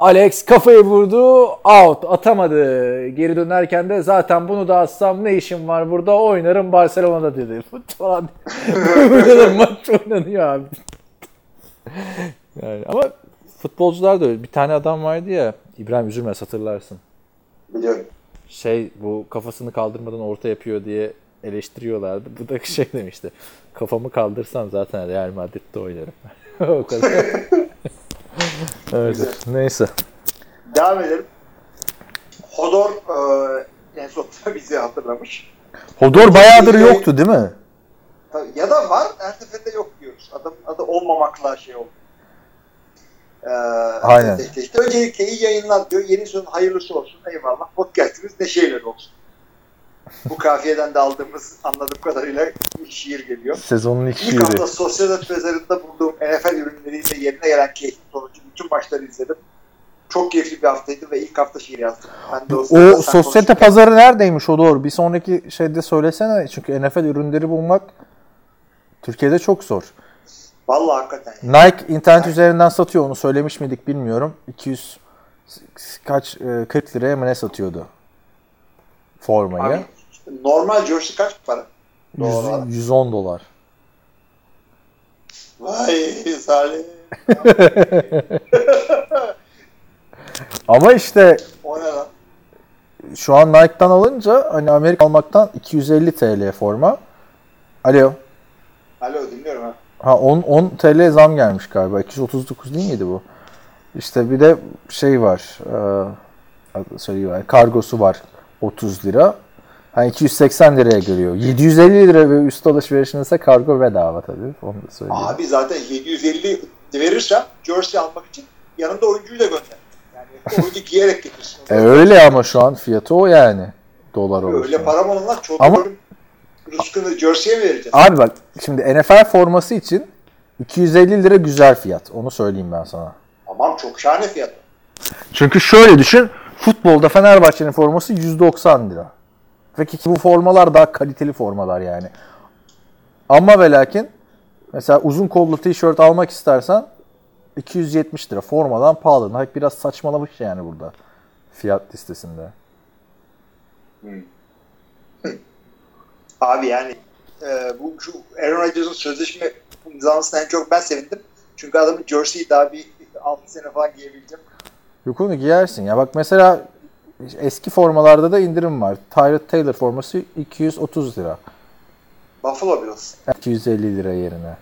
Alex kafayı vurdu. Out. Atamadı. Geri dönerken de zaten bunu da atsam ne işim var burada oynarım Barcelona'da dedi. *laughs* Falan. Böyle de maç oynanıyor abi. yani ama futbolcular da öyle. Bir tane adam vardı ya. İbrahim Üzülmez hatırlarsın Biliyorum. Şey bu kafasını kaldırmadan orta yapıyor diye eleştiriyorlardı. Bu da şey demişti. Kafamı kaldırsam zaten Real Madrid'de oynarım. *laughs* o kadar. *laughs* Öyle. Neyse. Devam edelim. Hodor e, en sonunda *laughs* bizi hatırlamış. Hodor bayağıdır yoktu değil mi? Ya da var, her seferinde yok diyoruz. Adam adı olmamakla şey oldu. Ee, Aynen. İşte, öncelikle iyi yayınlar diyor. Yeni sezon hayırlısı olsun. Eyvallah. Podcast'imiz neşeyle olsun. Bu kafiyeden de aldığımız anladığım kadarıyla şiir geliyor. Sezonun ilk İlk şiiri. hafta sosyal net mezarında bulduğum NFL ürünleriyle yerine gelen keyifli sonucu bütün maçları izledim. Çok keyifli bir haftaydı ve ilk hafta şiir yazdım. Ben de O sen sosyete pazarı neredeymiş o doğru. Bir sonraki şeyde söylesene. Çünkü NFL ürünleri bulmak Türkiye'de çok zor. Vallahi hakikaten. ya. Nike internet üzerinden satıyor. Onu söylemiş miydik bilmiyorum. 200 kaç e, 40 liraya mı ne satıyordu formayı? Abi, normal jersey kaç para? Yüz- Doğru. 110 dolar. Vay Salih. Ama işte O ne lan? şu an Nike'dan alınca hani Amerika almaktan 250 TL forma. Alo. Alo dinliyorum ha. Ha 10, 10 TL zam gelmiş galiba. 239 değil miydi bu? İşte bir de şey var. E, söyleyeyim yani kargosu var 30 lira. Hani 280 liraya geliyor. 750 lira ve üst alışverişin ise kargo bedava tabii. Onu da söyleyeyim. Abi zaten 750 verirsem jersey almak için yanında oyuncuyu da gönder. Yani oyuncu giyerek getirsin. E öyle ama şu an fiyatı o yani. Dolar olursa. Öyle param olanlar çok Ama- Ama... rızkını jersey'e mi vereceğiz? Abi bak şimdi NFL forması için 250 lira güzel fiyat. Onu söyleyeyim ben sana. Tamam çok şahane fiyat. Çünkü şöyle düşün. Futbolda Fenerbahçe'nin forması 190 lira. Peki bu formalar daha kaliteli formalar yani. Ama ve lakin mesela uzun kollu tişört almak istersen 270 lira. Formadan pahalı. Nike biraz saçmalamış yani burada. Fiyat listesinde. Abi yani e, bu şu Aaron Rodgers'ın sözleşme imzalamasına en çok ben sevindim. Çünkü adamın jersey'i daha bir 6 sene falan giyebileceğim. Yok onu giyersin ya. Bak mesela eski formalarda da indirim var. Tyrod Taylor forması 230 lira. Buffalo Bills. 250 lira yerine.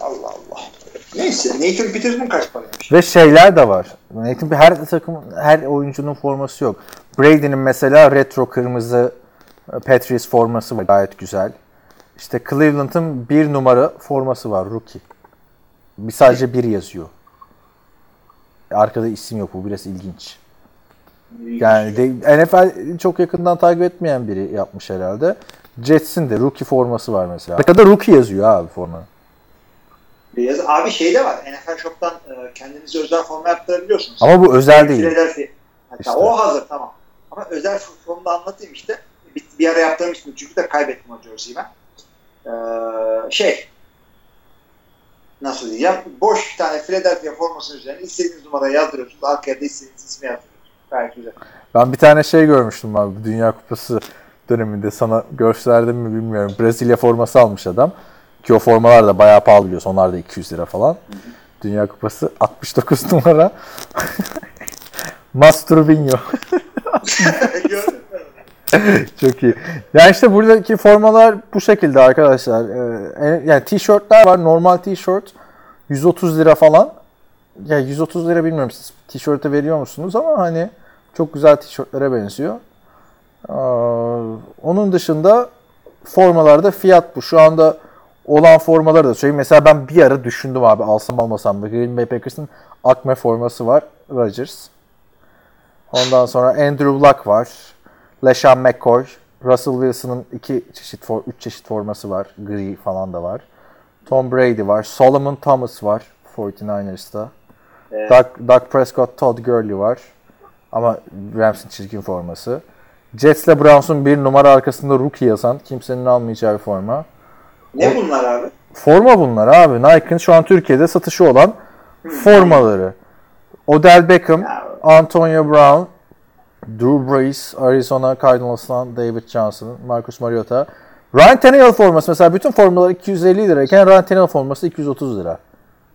Allah Allah. Neyse Nathan Peterson kaç paraymış? Ve şeyler de var. Nathan her takım her oyuncunun forması yok. Brady'nin mesela retro kırmızı Patriots forması var. Gayet güzel. İşte Cleveland'ın bir numara forması var. Rookie. Bir sadece bir yazıyor. Arkada isim yok. Bu biraz ilginç. Yani de, NFL çok yakından takip etmeyen biri yapmış herhalde. Jets'in de rookie forması var mesela. Arkada rookie yazıyor abi forma. Beyaz. Abi şey de var. NFL Shop'tan e, kendinize özel forma yaptırabiliyorsunuz. Ama bu özel değil. Hatta İşte. o hazır tamam. Ama özel formda anlatayım işte. Bir, bir ara yaptırmıştım çünkü de kaybettim o jersey'i ben. Ee, şey nasıl diyeceğim? Boş bir tane Philadelphia formasının üzerine istediğiniz numarayı yazdırıyorsunuz. Arkaya da istediğiniz ismi yazdırıyorsunuz. Gayet güzel. Ben bir tane şey görmüştüm abi Dünya Kupası döneminde sana gösterdim mi bilmiyorum. Brezilya forması almış adam. Ki o formalar da bayağı pahalı biliyorsun. Onlar da 200 lira falan. Dünya Kupası 69 numara. *laughs* Masturbinho. *laughs* *laughs* Çok iyi. Yani işte buradaki formalar bu şekilde arkadaşlar. Ee, yani tişörtler var. Normal tişört 130 lira falan. Ya 130 lira bilmiyorum siz tişörte veriyor musunuz ama hani çok güzel tişörtlere benziyor. Ee, onun dışında formalarda fiyat bu. Şu anda olan formaları da söyleyeyim. Mesela ben bir ara düşündüm abi alsam almasam mı. Green Bay Packers'ın Akme forması var. Rodgers. Ondan sonra Andrew Luck var. LeSean McCoy. Russell Wilson'ın iki çeşit, for, üç çeşit forması var. Gri falan da var. Tom Brady var. Solomon Thomas var 49ers'ta. Evet. Doug, Doug Prescott, Todd Gurley var. Ama Rams'in çirkin forması. Jets'le Browns'un bir numara arkasında rookie yazan kimsenin almayacağı bir forma. Ne bunlar abi? Forma bunlar abi. Nike'ın şu an Türkiye'de satışı olan formaları. Odell Beckham. Antonio Brown, Drew Brees, Arizona Cardinals'tan David Johnson, Marcus Mariota. Ryan Tannehill forması mesela bütün formalar 250 lirayken Ryan Tannehill forması 230 lira.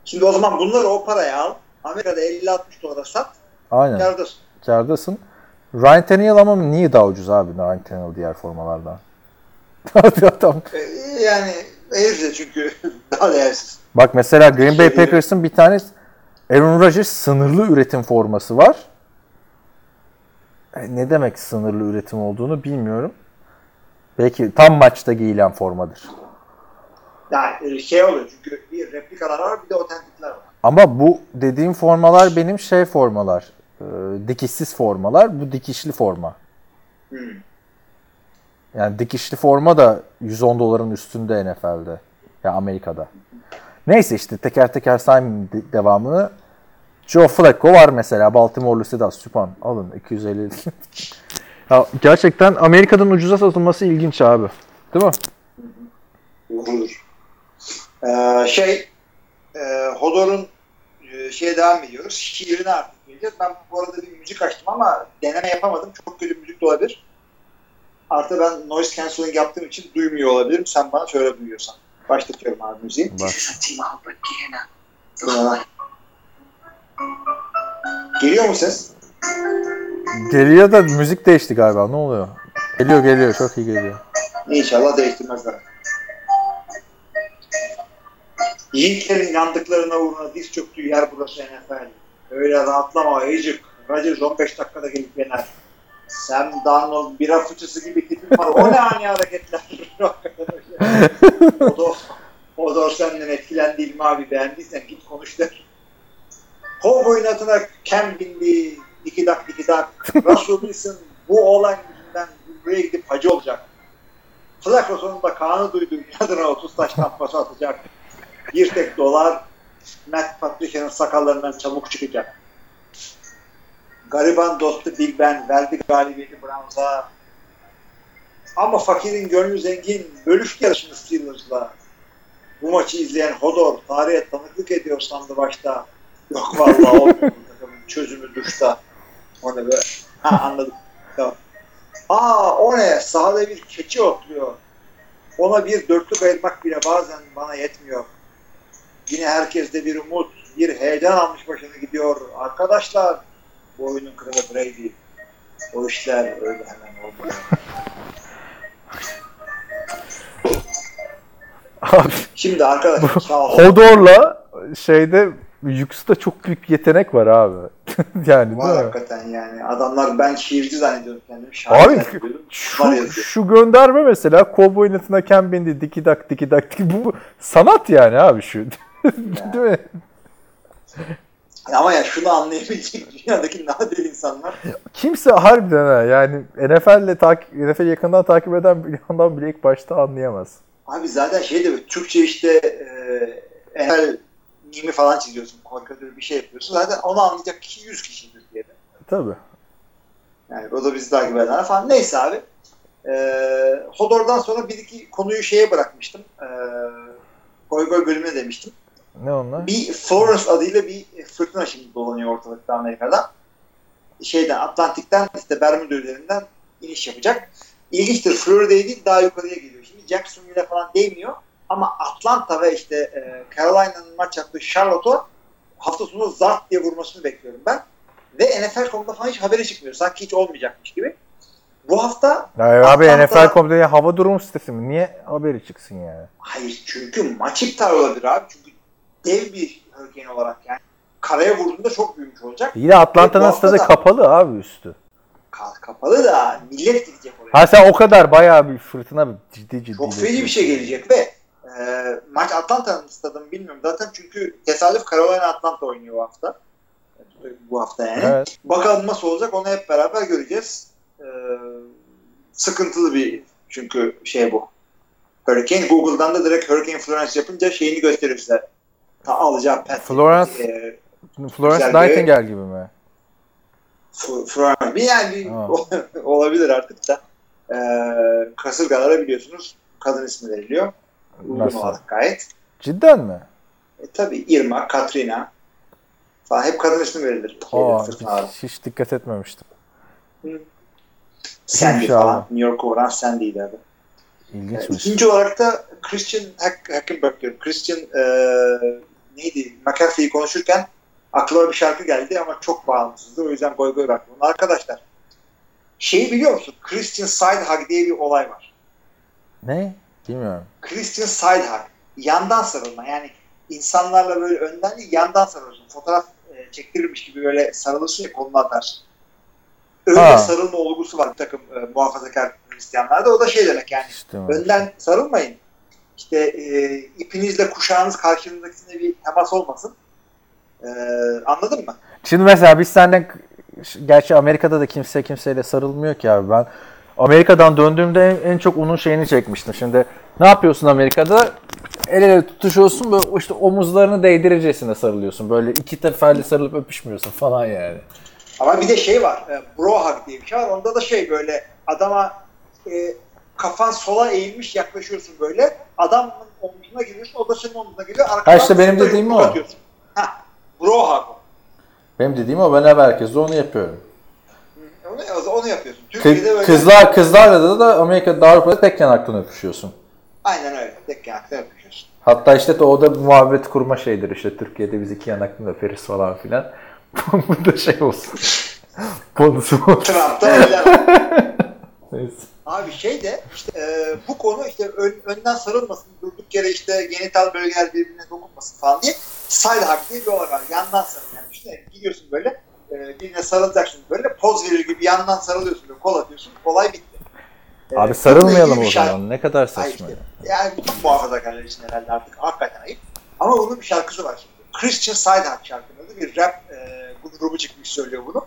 Şimdi o zaman bunları o paraya al. Amerika'da 50-60 dolara sat. Aynen. Kârdasın. Kârdasın. Ryan Tannehill ama niye daha ucuz abi Ryan Tannehill diğer formalardan? *laughs* Adam. Ee, Yani herifle çünkü *laughs* daha değersiz. Bak mesela Green Bay Şey- Packers'ın bir tane Aaron Rodgers sınırlı üretim forması var. E, Ne demek sınırlı üretim olduğunu bilmiyorum. Belki tam maçta giyilen formadır. Yani şey oluyor çünkü bir replikalar var bir de otentikler var. Ama bu dediğim formalar benim şey formalar. e, dikişsiz formalar. Bu dikişli forma. Hmm. Yani dikişli forma da 110 doların üstünde NFL'de. Ya Amerika'da. Neyse işte teker teker saymayayım de- devamını. Joe Flacco var mesela. Baltimore'lu Sedat Süpan. Alın 250. *laughs* ya gerçekten Amerika'dan ucuza satılması ilginç abi. Değil mi? Doğrudur. Ee, şey e, Hodor'un e, şeye devam ediyoruz. Şiirine artık geleceğiz. Ben bu arada bir müzik açtım ama deneme yapamadım. Çok kötü müzik de olabilir. Artı ben noise cancelling yaptığım için duymuyor olabilirim. Sen bana şöyle duyuyorsan. Başlatıyorum abi müziği. Bak. Geliyor mu ses? Geliyor da müzik değişti galiba. Ne oluyor? Geliyor geliyor. Çok iyi geliyor. İnşallah değiştirmezler. Yiğitlerin yandıklarına uğruna diz çöktüğü yer burası NFL. Öyle rahatlama ayıcık. Rodgers 15 dakikada gelip yener. Sam Darnold bira fıçısı gibi tipin var. O ne ani hareketler. *laughs* o da, o da senden etkilendi mi abi beğendiysen git konuş der. Kovboyun atına Cam bindi. Diki dak diki dak. *laughs* Russell Wilson bu olan yüzünden buraya gidip hacı olacak. Flacco sonunda Kaan'ı duydu. Adına 30 taş tampası atacak. Bir tek dolar Matt Patricia'nın sakallarından çabuk çıkacak. Gariban dostu Big Ben verdi galibiyeti Browns'a. Ama fakirin gönlü zengin. Bölüştü yarışını Steelers'la. Bu maçı izleyen Hodor tarihe tanıklık ediyor sandı başta. Yok vallahi olmuyor. Çözümü duşta. O ne be? Ha anladım. Tamam. Aa o ne? Sahada bir keçi otluyor. Ona bir dörtlük ayırmak bile bazen bana yetmiyor. Yine herkeste bir umut, bir heyecan almış başını gidiyor. Arkadaşlar, bu oyunun kralı Brady. O işler öyle hemen olmuyor. *laughs* Abi Şimdi arkadaşlar. Hodor'la şeyde Yux'ta çok büyük yetenek var abi. *laughs* yani Var hakikaten yani. Adamlar ben şiirci zannediyorum kendimi. Şair Abi şu, şu gönderme mesela Cowboy Nathan'a Ken bindi diki dak diki dak diki. Bu, sanat yani abi şu. *laughs* değil mi? Ama ya şunu anlayabilecek dünyadaki nadir insanlar. Kimse harbiden ha yani NFL'le takip NFL yakından takip eden bir yandan bile ilk başta anlayamaz. Abi zaten şey de Türkçe işte e, NFL mimi falan çiziyorsun. Karikatür bir şey yapıyorsun. Zaten onu anlayacak kişi 100 kişi Türkiye'de. Tabii. Yani o da bizi takip edenler falan. Neyse abi. Ee, Hodor'dan sonra bir iki konuyu şeye bırakmıştım. Ee, goy goy bölümüne demiştim. Ne onlar? Bir Florence adıyla bir fırtına şimdi dolanıyor ortalıkta Amerika'da. Şeyden Atlantik'ten işte Bermuda üzerinden iniş yapacak. İlginçtir Florida'ya değil daha yukarıya geliyor. Şimdi Jacksonville'e falan değmiyor. Ama Atlanta ve işte e, Carolina'nın maç yaptığı Charlotte'u hafta sonu zart diye vurmasını bekliyorum ben. Ve NFL.com'da falan hiç haberi çıkmıyor. Sanki hiç olmayacakmış gibi. Bu hafta Ya abi Atlanta- NFL.com'da hava durumu sitesi mi? Niye haberi çıksın yani? hayır çünkü maç iptal olabilir abi. Çünkü dev bir hurricane olarak yani karaya vurduğunda çok büyümüş olacak. İyi de Atlanta'nın stadı kapalı abi üstü. Ka- kapalı da millet gidecek oraya. Ha sen o kadar bayağı bir fırtına ciddi ciddi. Çok feci bir şey gelecek ve e, maç Atlanta'nın stadını bilmiyorum zaten çünkü tesadüf Carolina Atlanta oynuyor bu hafta. Bu hafta yani. Evet. Bakalım nasıl olacak onu hep beraber göreceğiz. E, sıkıntılı bir çünkü şey bu. Hurricane Google'dan da direkt Hurricane Florence yapınca şeyini gösteriyor size. Ta alacağı pet. Florence- E, Florence Nightingale gibi mi? Florence. Bir yani *laughs* olabilir artık da. E, kasırgalara biliyorsunuz kadın ismi veriliyor. Uygun Nasıl? olarak gayet. Cidden mi? E, tabii Irma, Katrina falan hep kadın ismi verilir. Aa, hiç, hiç dikkat etmemiştim. Sandy Kimmiş falan. New York'a vuran Sandy'ydi adı. E, İlginçmiş. İkinci olarak da Christian Hack, Hackenberg diyorum. Christian e, neydi? McAfee'yi konuşurken aklıma bir şarkı geldi ama çok bağımsızdı. O yüzden goy goy bıraktım. Arkadaşlar şeyi biliyor musun? Christian Side Hug diye bir olay var. Ne? Bilmiyorum. Christian Side Hug. Yandan sarılma. Yani insanlarla böyle önden değil yandan sarılıyorsun. Fotoğraf e, çektirirmiş gibi böyle sarılırsın ya kolunu atarsın. Öyle Ha. sarılma olgusu var bir takım e, muhafazakar Hristiyanlarda. O da şey demek yani. İşte Önden sarılmayın. İşte e, ipinizle kuşağınız karşınızdakisine bir temas olmasın. E, anladın mı? Şimdi mesela biz senden gerçi Amerika'da da kimse kimseyle sarılmıyor ki abi ben Amerika'dan döndüğümde en, en çok onun şeyini çekmiştim. Şimdi ne yapıyorsun Amerika'da? El ele tutuşuyorsun böyle işte omuzlarını değdiricesine sarılıyorsun. Böyle iki teferli sarılıp öpüşmüyorsun falan yani. Ama bir de şey var. E, bro hug diye bir şey var. Onda da şey böyle adama e, kafan sola eğilmiş yaklaşıyorsun böyle. Adamın omzuna giriyorsun. O da senin omzuna geliyor. Arkadan Ha işte benim dediğim o. atıyorsun. Bro hug. Benim dediğim o ben hep herkese onu yapıyorum. Onu, onu yapıyorsun. Türkiye'de böyle. kızlar kızlarla da, da Amerika'da Avrupa'da tek yanaktan öpüşüyorsun. Aynen öyle. Tek yanakta yapıyorsun. Hatta işte o da bir muhabbet kurma şeydir işte Türkiye'de biz iki yanaktan öperiz falan filan. *laughs* Bu da şey olsun. *laughs* Bonusu olsun. Trump'ta öyle. *laughs* Neyse. Abi şey de işte e, bu konu işte ön- önden sarılmasın, durduk yere işte genital bölgeler birbirine dokunmasın falan diye side hug diye bir olay var. Yandan sarıl. Yani işte gidiyorsun böyle e, birine sarılacaksın böyle poz verir gibi yandan sarılıyorsun böyle kol atıyorsun. Olay bitti. E, Abi sarılmayalım o şarkı- zaman. Ne kadar Hayır saçma. işte. ya. Yani bütün muhafazakarlar için herhalde artık hakikaten ayıp. Ama bunun bir şarkısı var şimdi. Christian Side Hug şarkının. Bir rap e, grubu çıkmış söylüyor bunu.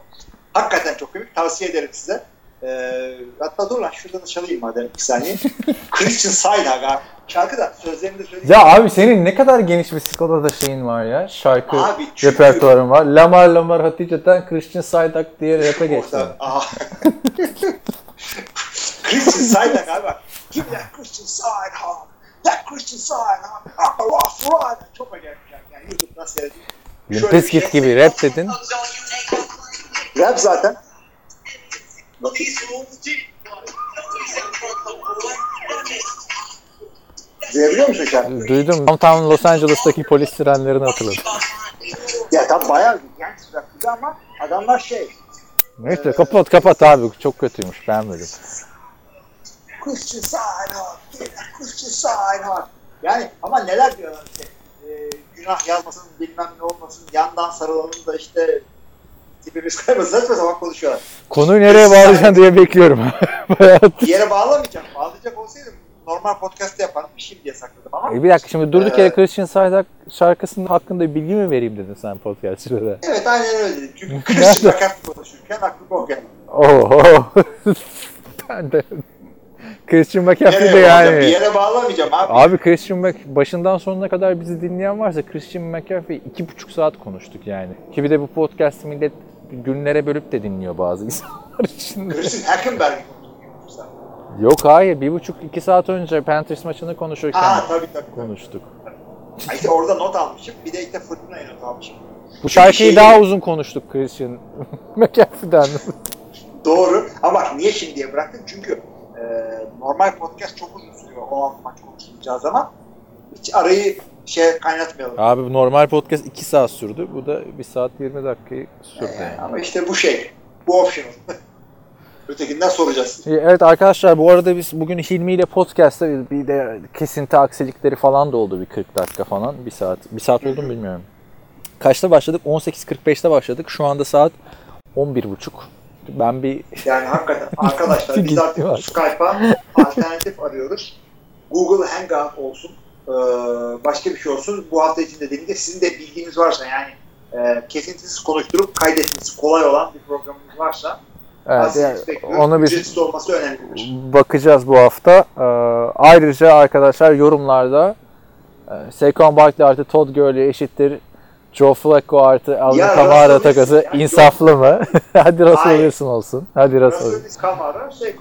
Hakikaten çok komik. Tavsiye ederim size. E, hatta dur lan şuradan da çalayım madem bir saniye. *laughs* Christian Hug abi. Şarkı da sözlerini de söyleyeyim. Ya abi senin ne kadar geniş bir skalada şeyin var ya. Şarkı Abi çünkü- repertuarın var. Lamar Lamar Hatice'den Christian Saydak diye rap'e geçti. Christian Hug abi bak. Give me that Christian Hug. That Christian Hug. I'm a rough rider. Çok acayip. Yani YouTube'dan seyredin. Limp Bizkit şey- gibi rap dedin. Rap zaten. Duyabiliyor musun şarkıyı? Duydum. Downtown Los Angeles'taki polis sirenlerini hatırladım. Ya tam bayağı genç şarkıydı ama adamlar şey Neyse kapat kapat abi. Çok kötüymüş. Beğenmedim. Yeah, Christian side hug. Yani ama neler diyorlar işte e, günah yazmasın bilmem ne olmasın yandan sarılalım da işte tipimiz kaymasın saçma sapan konuşuyorlar. Konuyu nereye bağlayacaksın diye bekliyorum. *laughs* Bir yere bağlamayacağım. Bağlayacak olsaydım normal podcast'te yapardım şimdi diye sakladım ama. E bir dakika şimdi durduk Ee, yere Christian Slater şarkısının hakkında bilgi mi vereyim dedin sen podcastçılara? Evet aynen öyle dedim. Çünkü *laughs* Christian McCaffrey konuşurken aklıma o geldi. Oho. *laughs* ben de Christian McCaffrey de bağlayacağım? Bir yani. yere bağlamayacağım abi. Abi Christian Mc başından sonuna kadar bizi dinleyen varsa Christian McCaffrey iki buçuk saat konuştuk yani. Ki bir de bu podcast'i millet günlere bölüp de dinliyor bazı *laughs* insanlar için. Christian konuşurken. Yok hayır bir buçuk iki saat önce Panthers maçını konuşurken Aa tabii tabii. tabii. konuştuk. Ha, İşte orada not almışım. Bir de işte fırtınaya not almışım. Bu şarkıyı şey- daha uzun konuştuk Christian *laughs* McCaffrey'den. *laughs* Doğru. Ama bak niye şimdiye bıraktım? Çünkü e, normal podcast çok uzun sürüyor. 16 maç konuşulacağı zaman. Hiç arayı şey kaynatmayalım. Abi normal podcast 2 saat sürdü. Bu da 1 saat 20 dakikayı sürdü. E, yani. ama işte bu şey. Bu optional. *laughs* Ötekinden soracağız. Evet arkadaşlar bu arada biz bugün Hilmi ile podcast'ta bir- bir de kesinti aksilikleri falan da oldu bir 40 dakika falan. 1 saat. 1 saat oldu mu bilmiyorum. Kaçta başladık? 18.45'te başladık. Şu anda saat 11.30. Ben bir *laughs* Yani hakikaten arkadaşlar biz artık. Skype'a alternatif arıyoruz. Google Hangout olsun. E, başka bir şey olsun. Bu hafta içinde dediğim gibi sizin de bilginiz varsa yani e, kesintisiz konuşturup kaydetmesi kolay olan bir programımız varsa evet, yani onu biz olması önemlidir. bakacağız bu hafta. Ee, ayrıca arkadaşlar yorumlarda e, Saquon Barkley artı Todd Gurley eşittir Joe Flacco artı Alvin Kamara takası Wilson ya, insaflı mı? *laughs* Hadi Russell. Wilson olsun. Hadi Russell. Wilson, Kamara, şey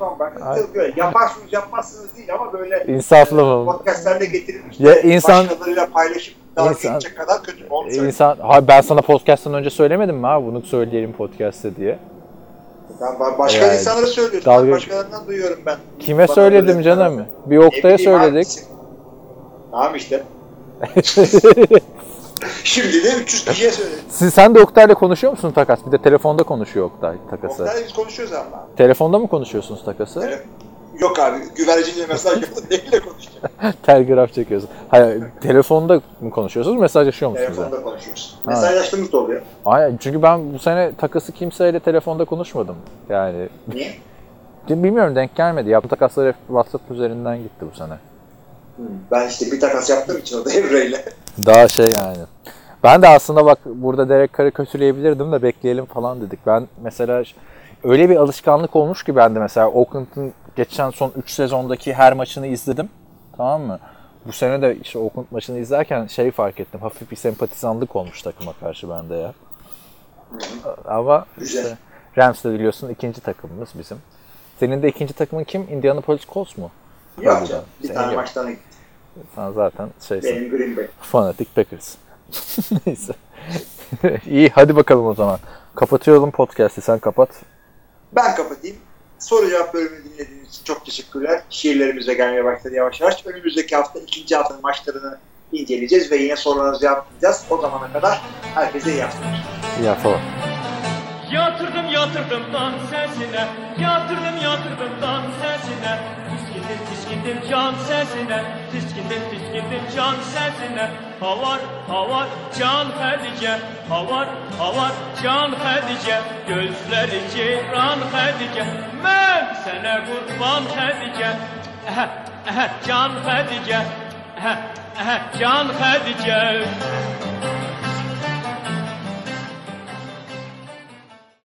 böyle yaparsınız yapmazsınız değil ama böyle İnsaflı mı? podcastlerde getirilmiş. Ya insan- Başkalarıyla paylaşıp daha İnsan- kadar kötü? Onu. İnsan, ha ben sana podcast'tan önce söylemedim mi abi bunu söyleyelim podcast'te diye. Ben ba- başka Yani insanlara söylüyorum. dalga- başkalarından duyuyorum ben. Kime Bana söyledim canım? Bir Ne Oktay'a söyledik. Tamam işte. *laughs* Şimdi de 300 kişiye söyledim. Siz, sen de Oktay'la konuşuyor musun takas? Bir de telefonda konuşuyor Oktay takası. Oktay'la biz konuşuyoruz ama. Telefonda mı konuşuyorsunuz takası? Yok abi güvercinle mesaj yok. *laughs* Neyle konuşacağım? Telgraf çekiyorsun. Hayır, telefonda mı konuşuyorsunuz? Mesajlaşıyor musunuz? yani? Telefonda konuşuyoruz. Ha. Mesajlaştığımız da oluyor. Aynen. Çünkü ben bu sene takası kimseyle telefonda konuşmadım. Yani Niye? *laughs* bilmiyorum denk gelmedi. Yaptığım takaslar hep WhatsApp üzerinden gitti bu sene. Ben işte bir takas yaptığım için o da Emre'yle. Daha şey yani. Ben de aslında bak burada Derek Carr'ı kötüleyebilirdim de bekleyelim falan dedik. Ben mesela öyle bir alışkanlık olmuş ki bende mesela Oakland'ın geçen son 3 sezondaki her maçını izledim. Tamam mı? Bu sene de işte Oakland maçını izlerken şey fark ettim. Hafif bir sempatizanlık olmuş takıma karşı bende ya. Ama işte Rams de biliyorsun ikinci takımımız bizim. Senin de ikinci takımın kim? Indianapolis Colts mu? Yok canım. Bir tane maçtan Sen zaten şeysin. benim Green Bay. Fanatik Packers. *laughs* Neyse. İyi hadi bakalım o zaman. Kapatıyorum podcast'i sen kapat. Ben kapatayım. Soru cevap bölümünü dinlediğiniz için çok teşekkürler. Şiirlerimiz de gelmeye başladı yavaş yavaş. Önümüzdeki hafta ikinci haftanın maçlarını inceleyeceğiz ve yine sorularınızı cevaplayacağız. O zamana kadar herkese iyi haftalar. İyi haftalar. Yatırdım yatırdım dan sesine Yatırdım yatırdım dan sesine Tiskindim tiskindim can sesine. Tiskindim tiskindim can sesine. Havar havar can Hadice Havar havar can Hadice Gözleri ceyran Hadice Ben sana kurban Hadice Ehe ehe can Hadice Ehe ehe can Hadice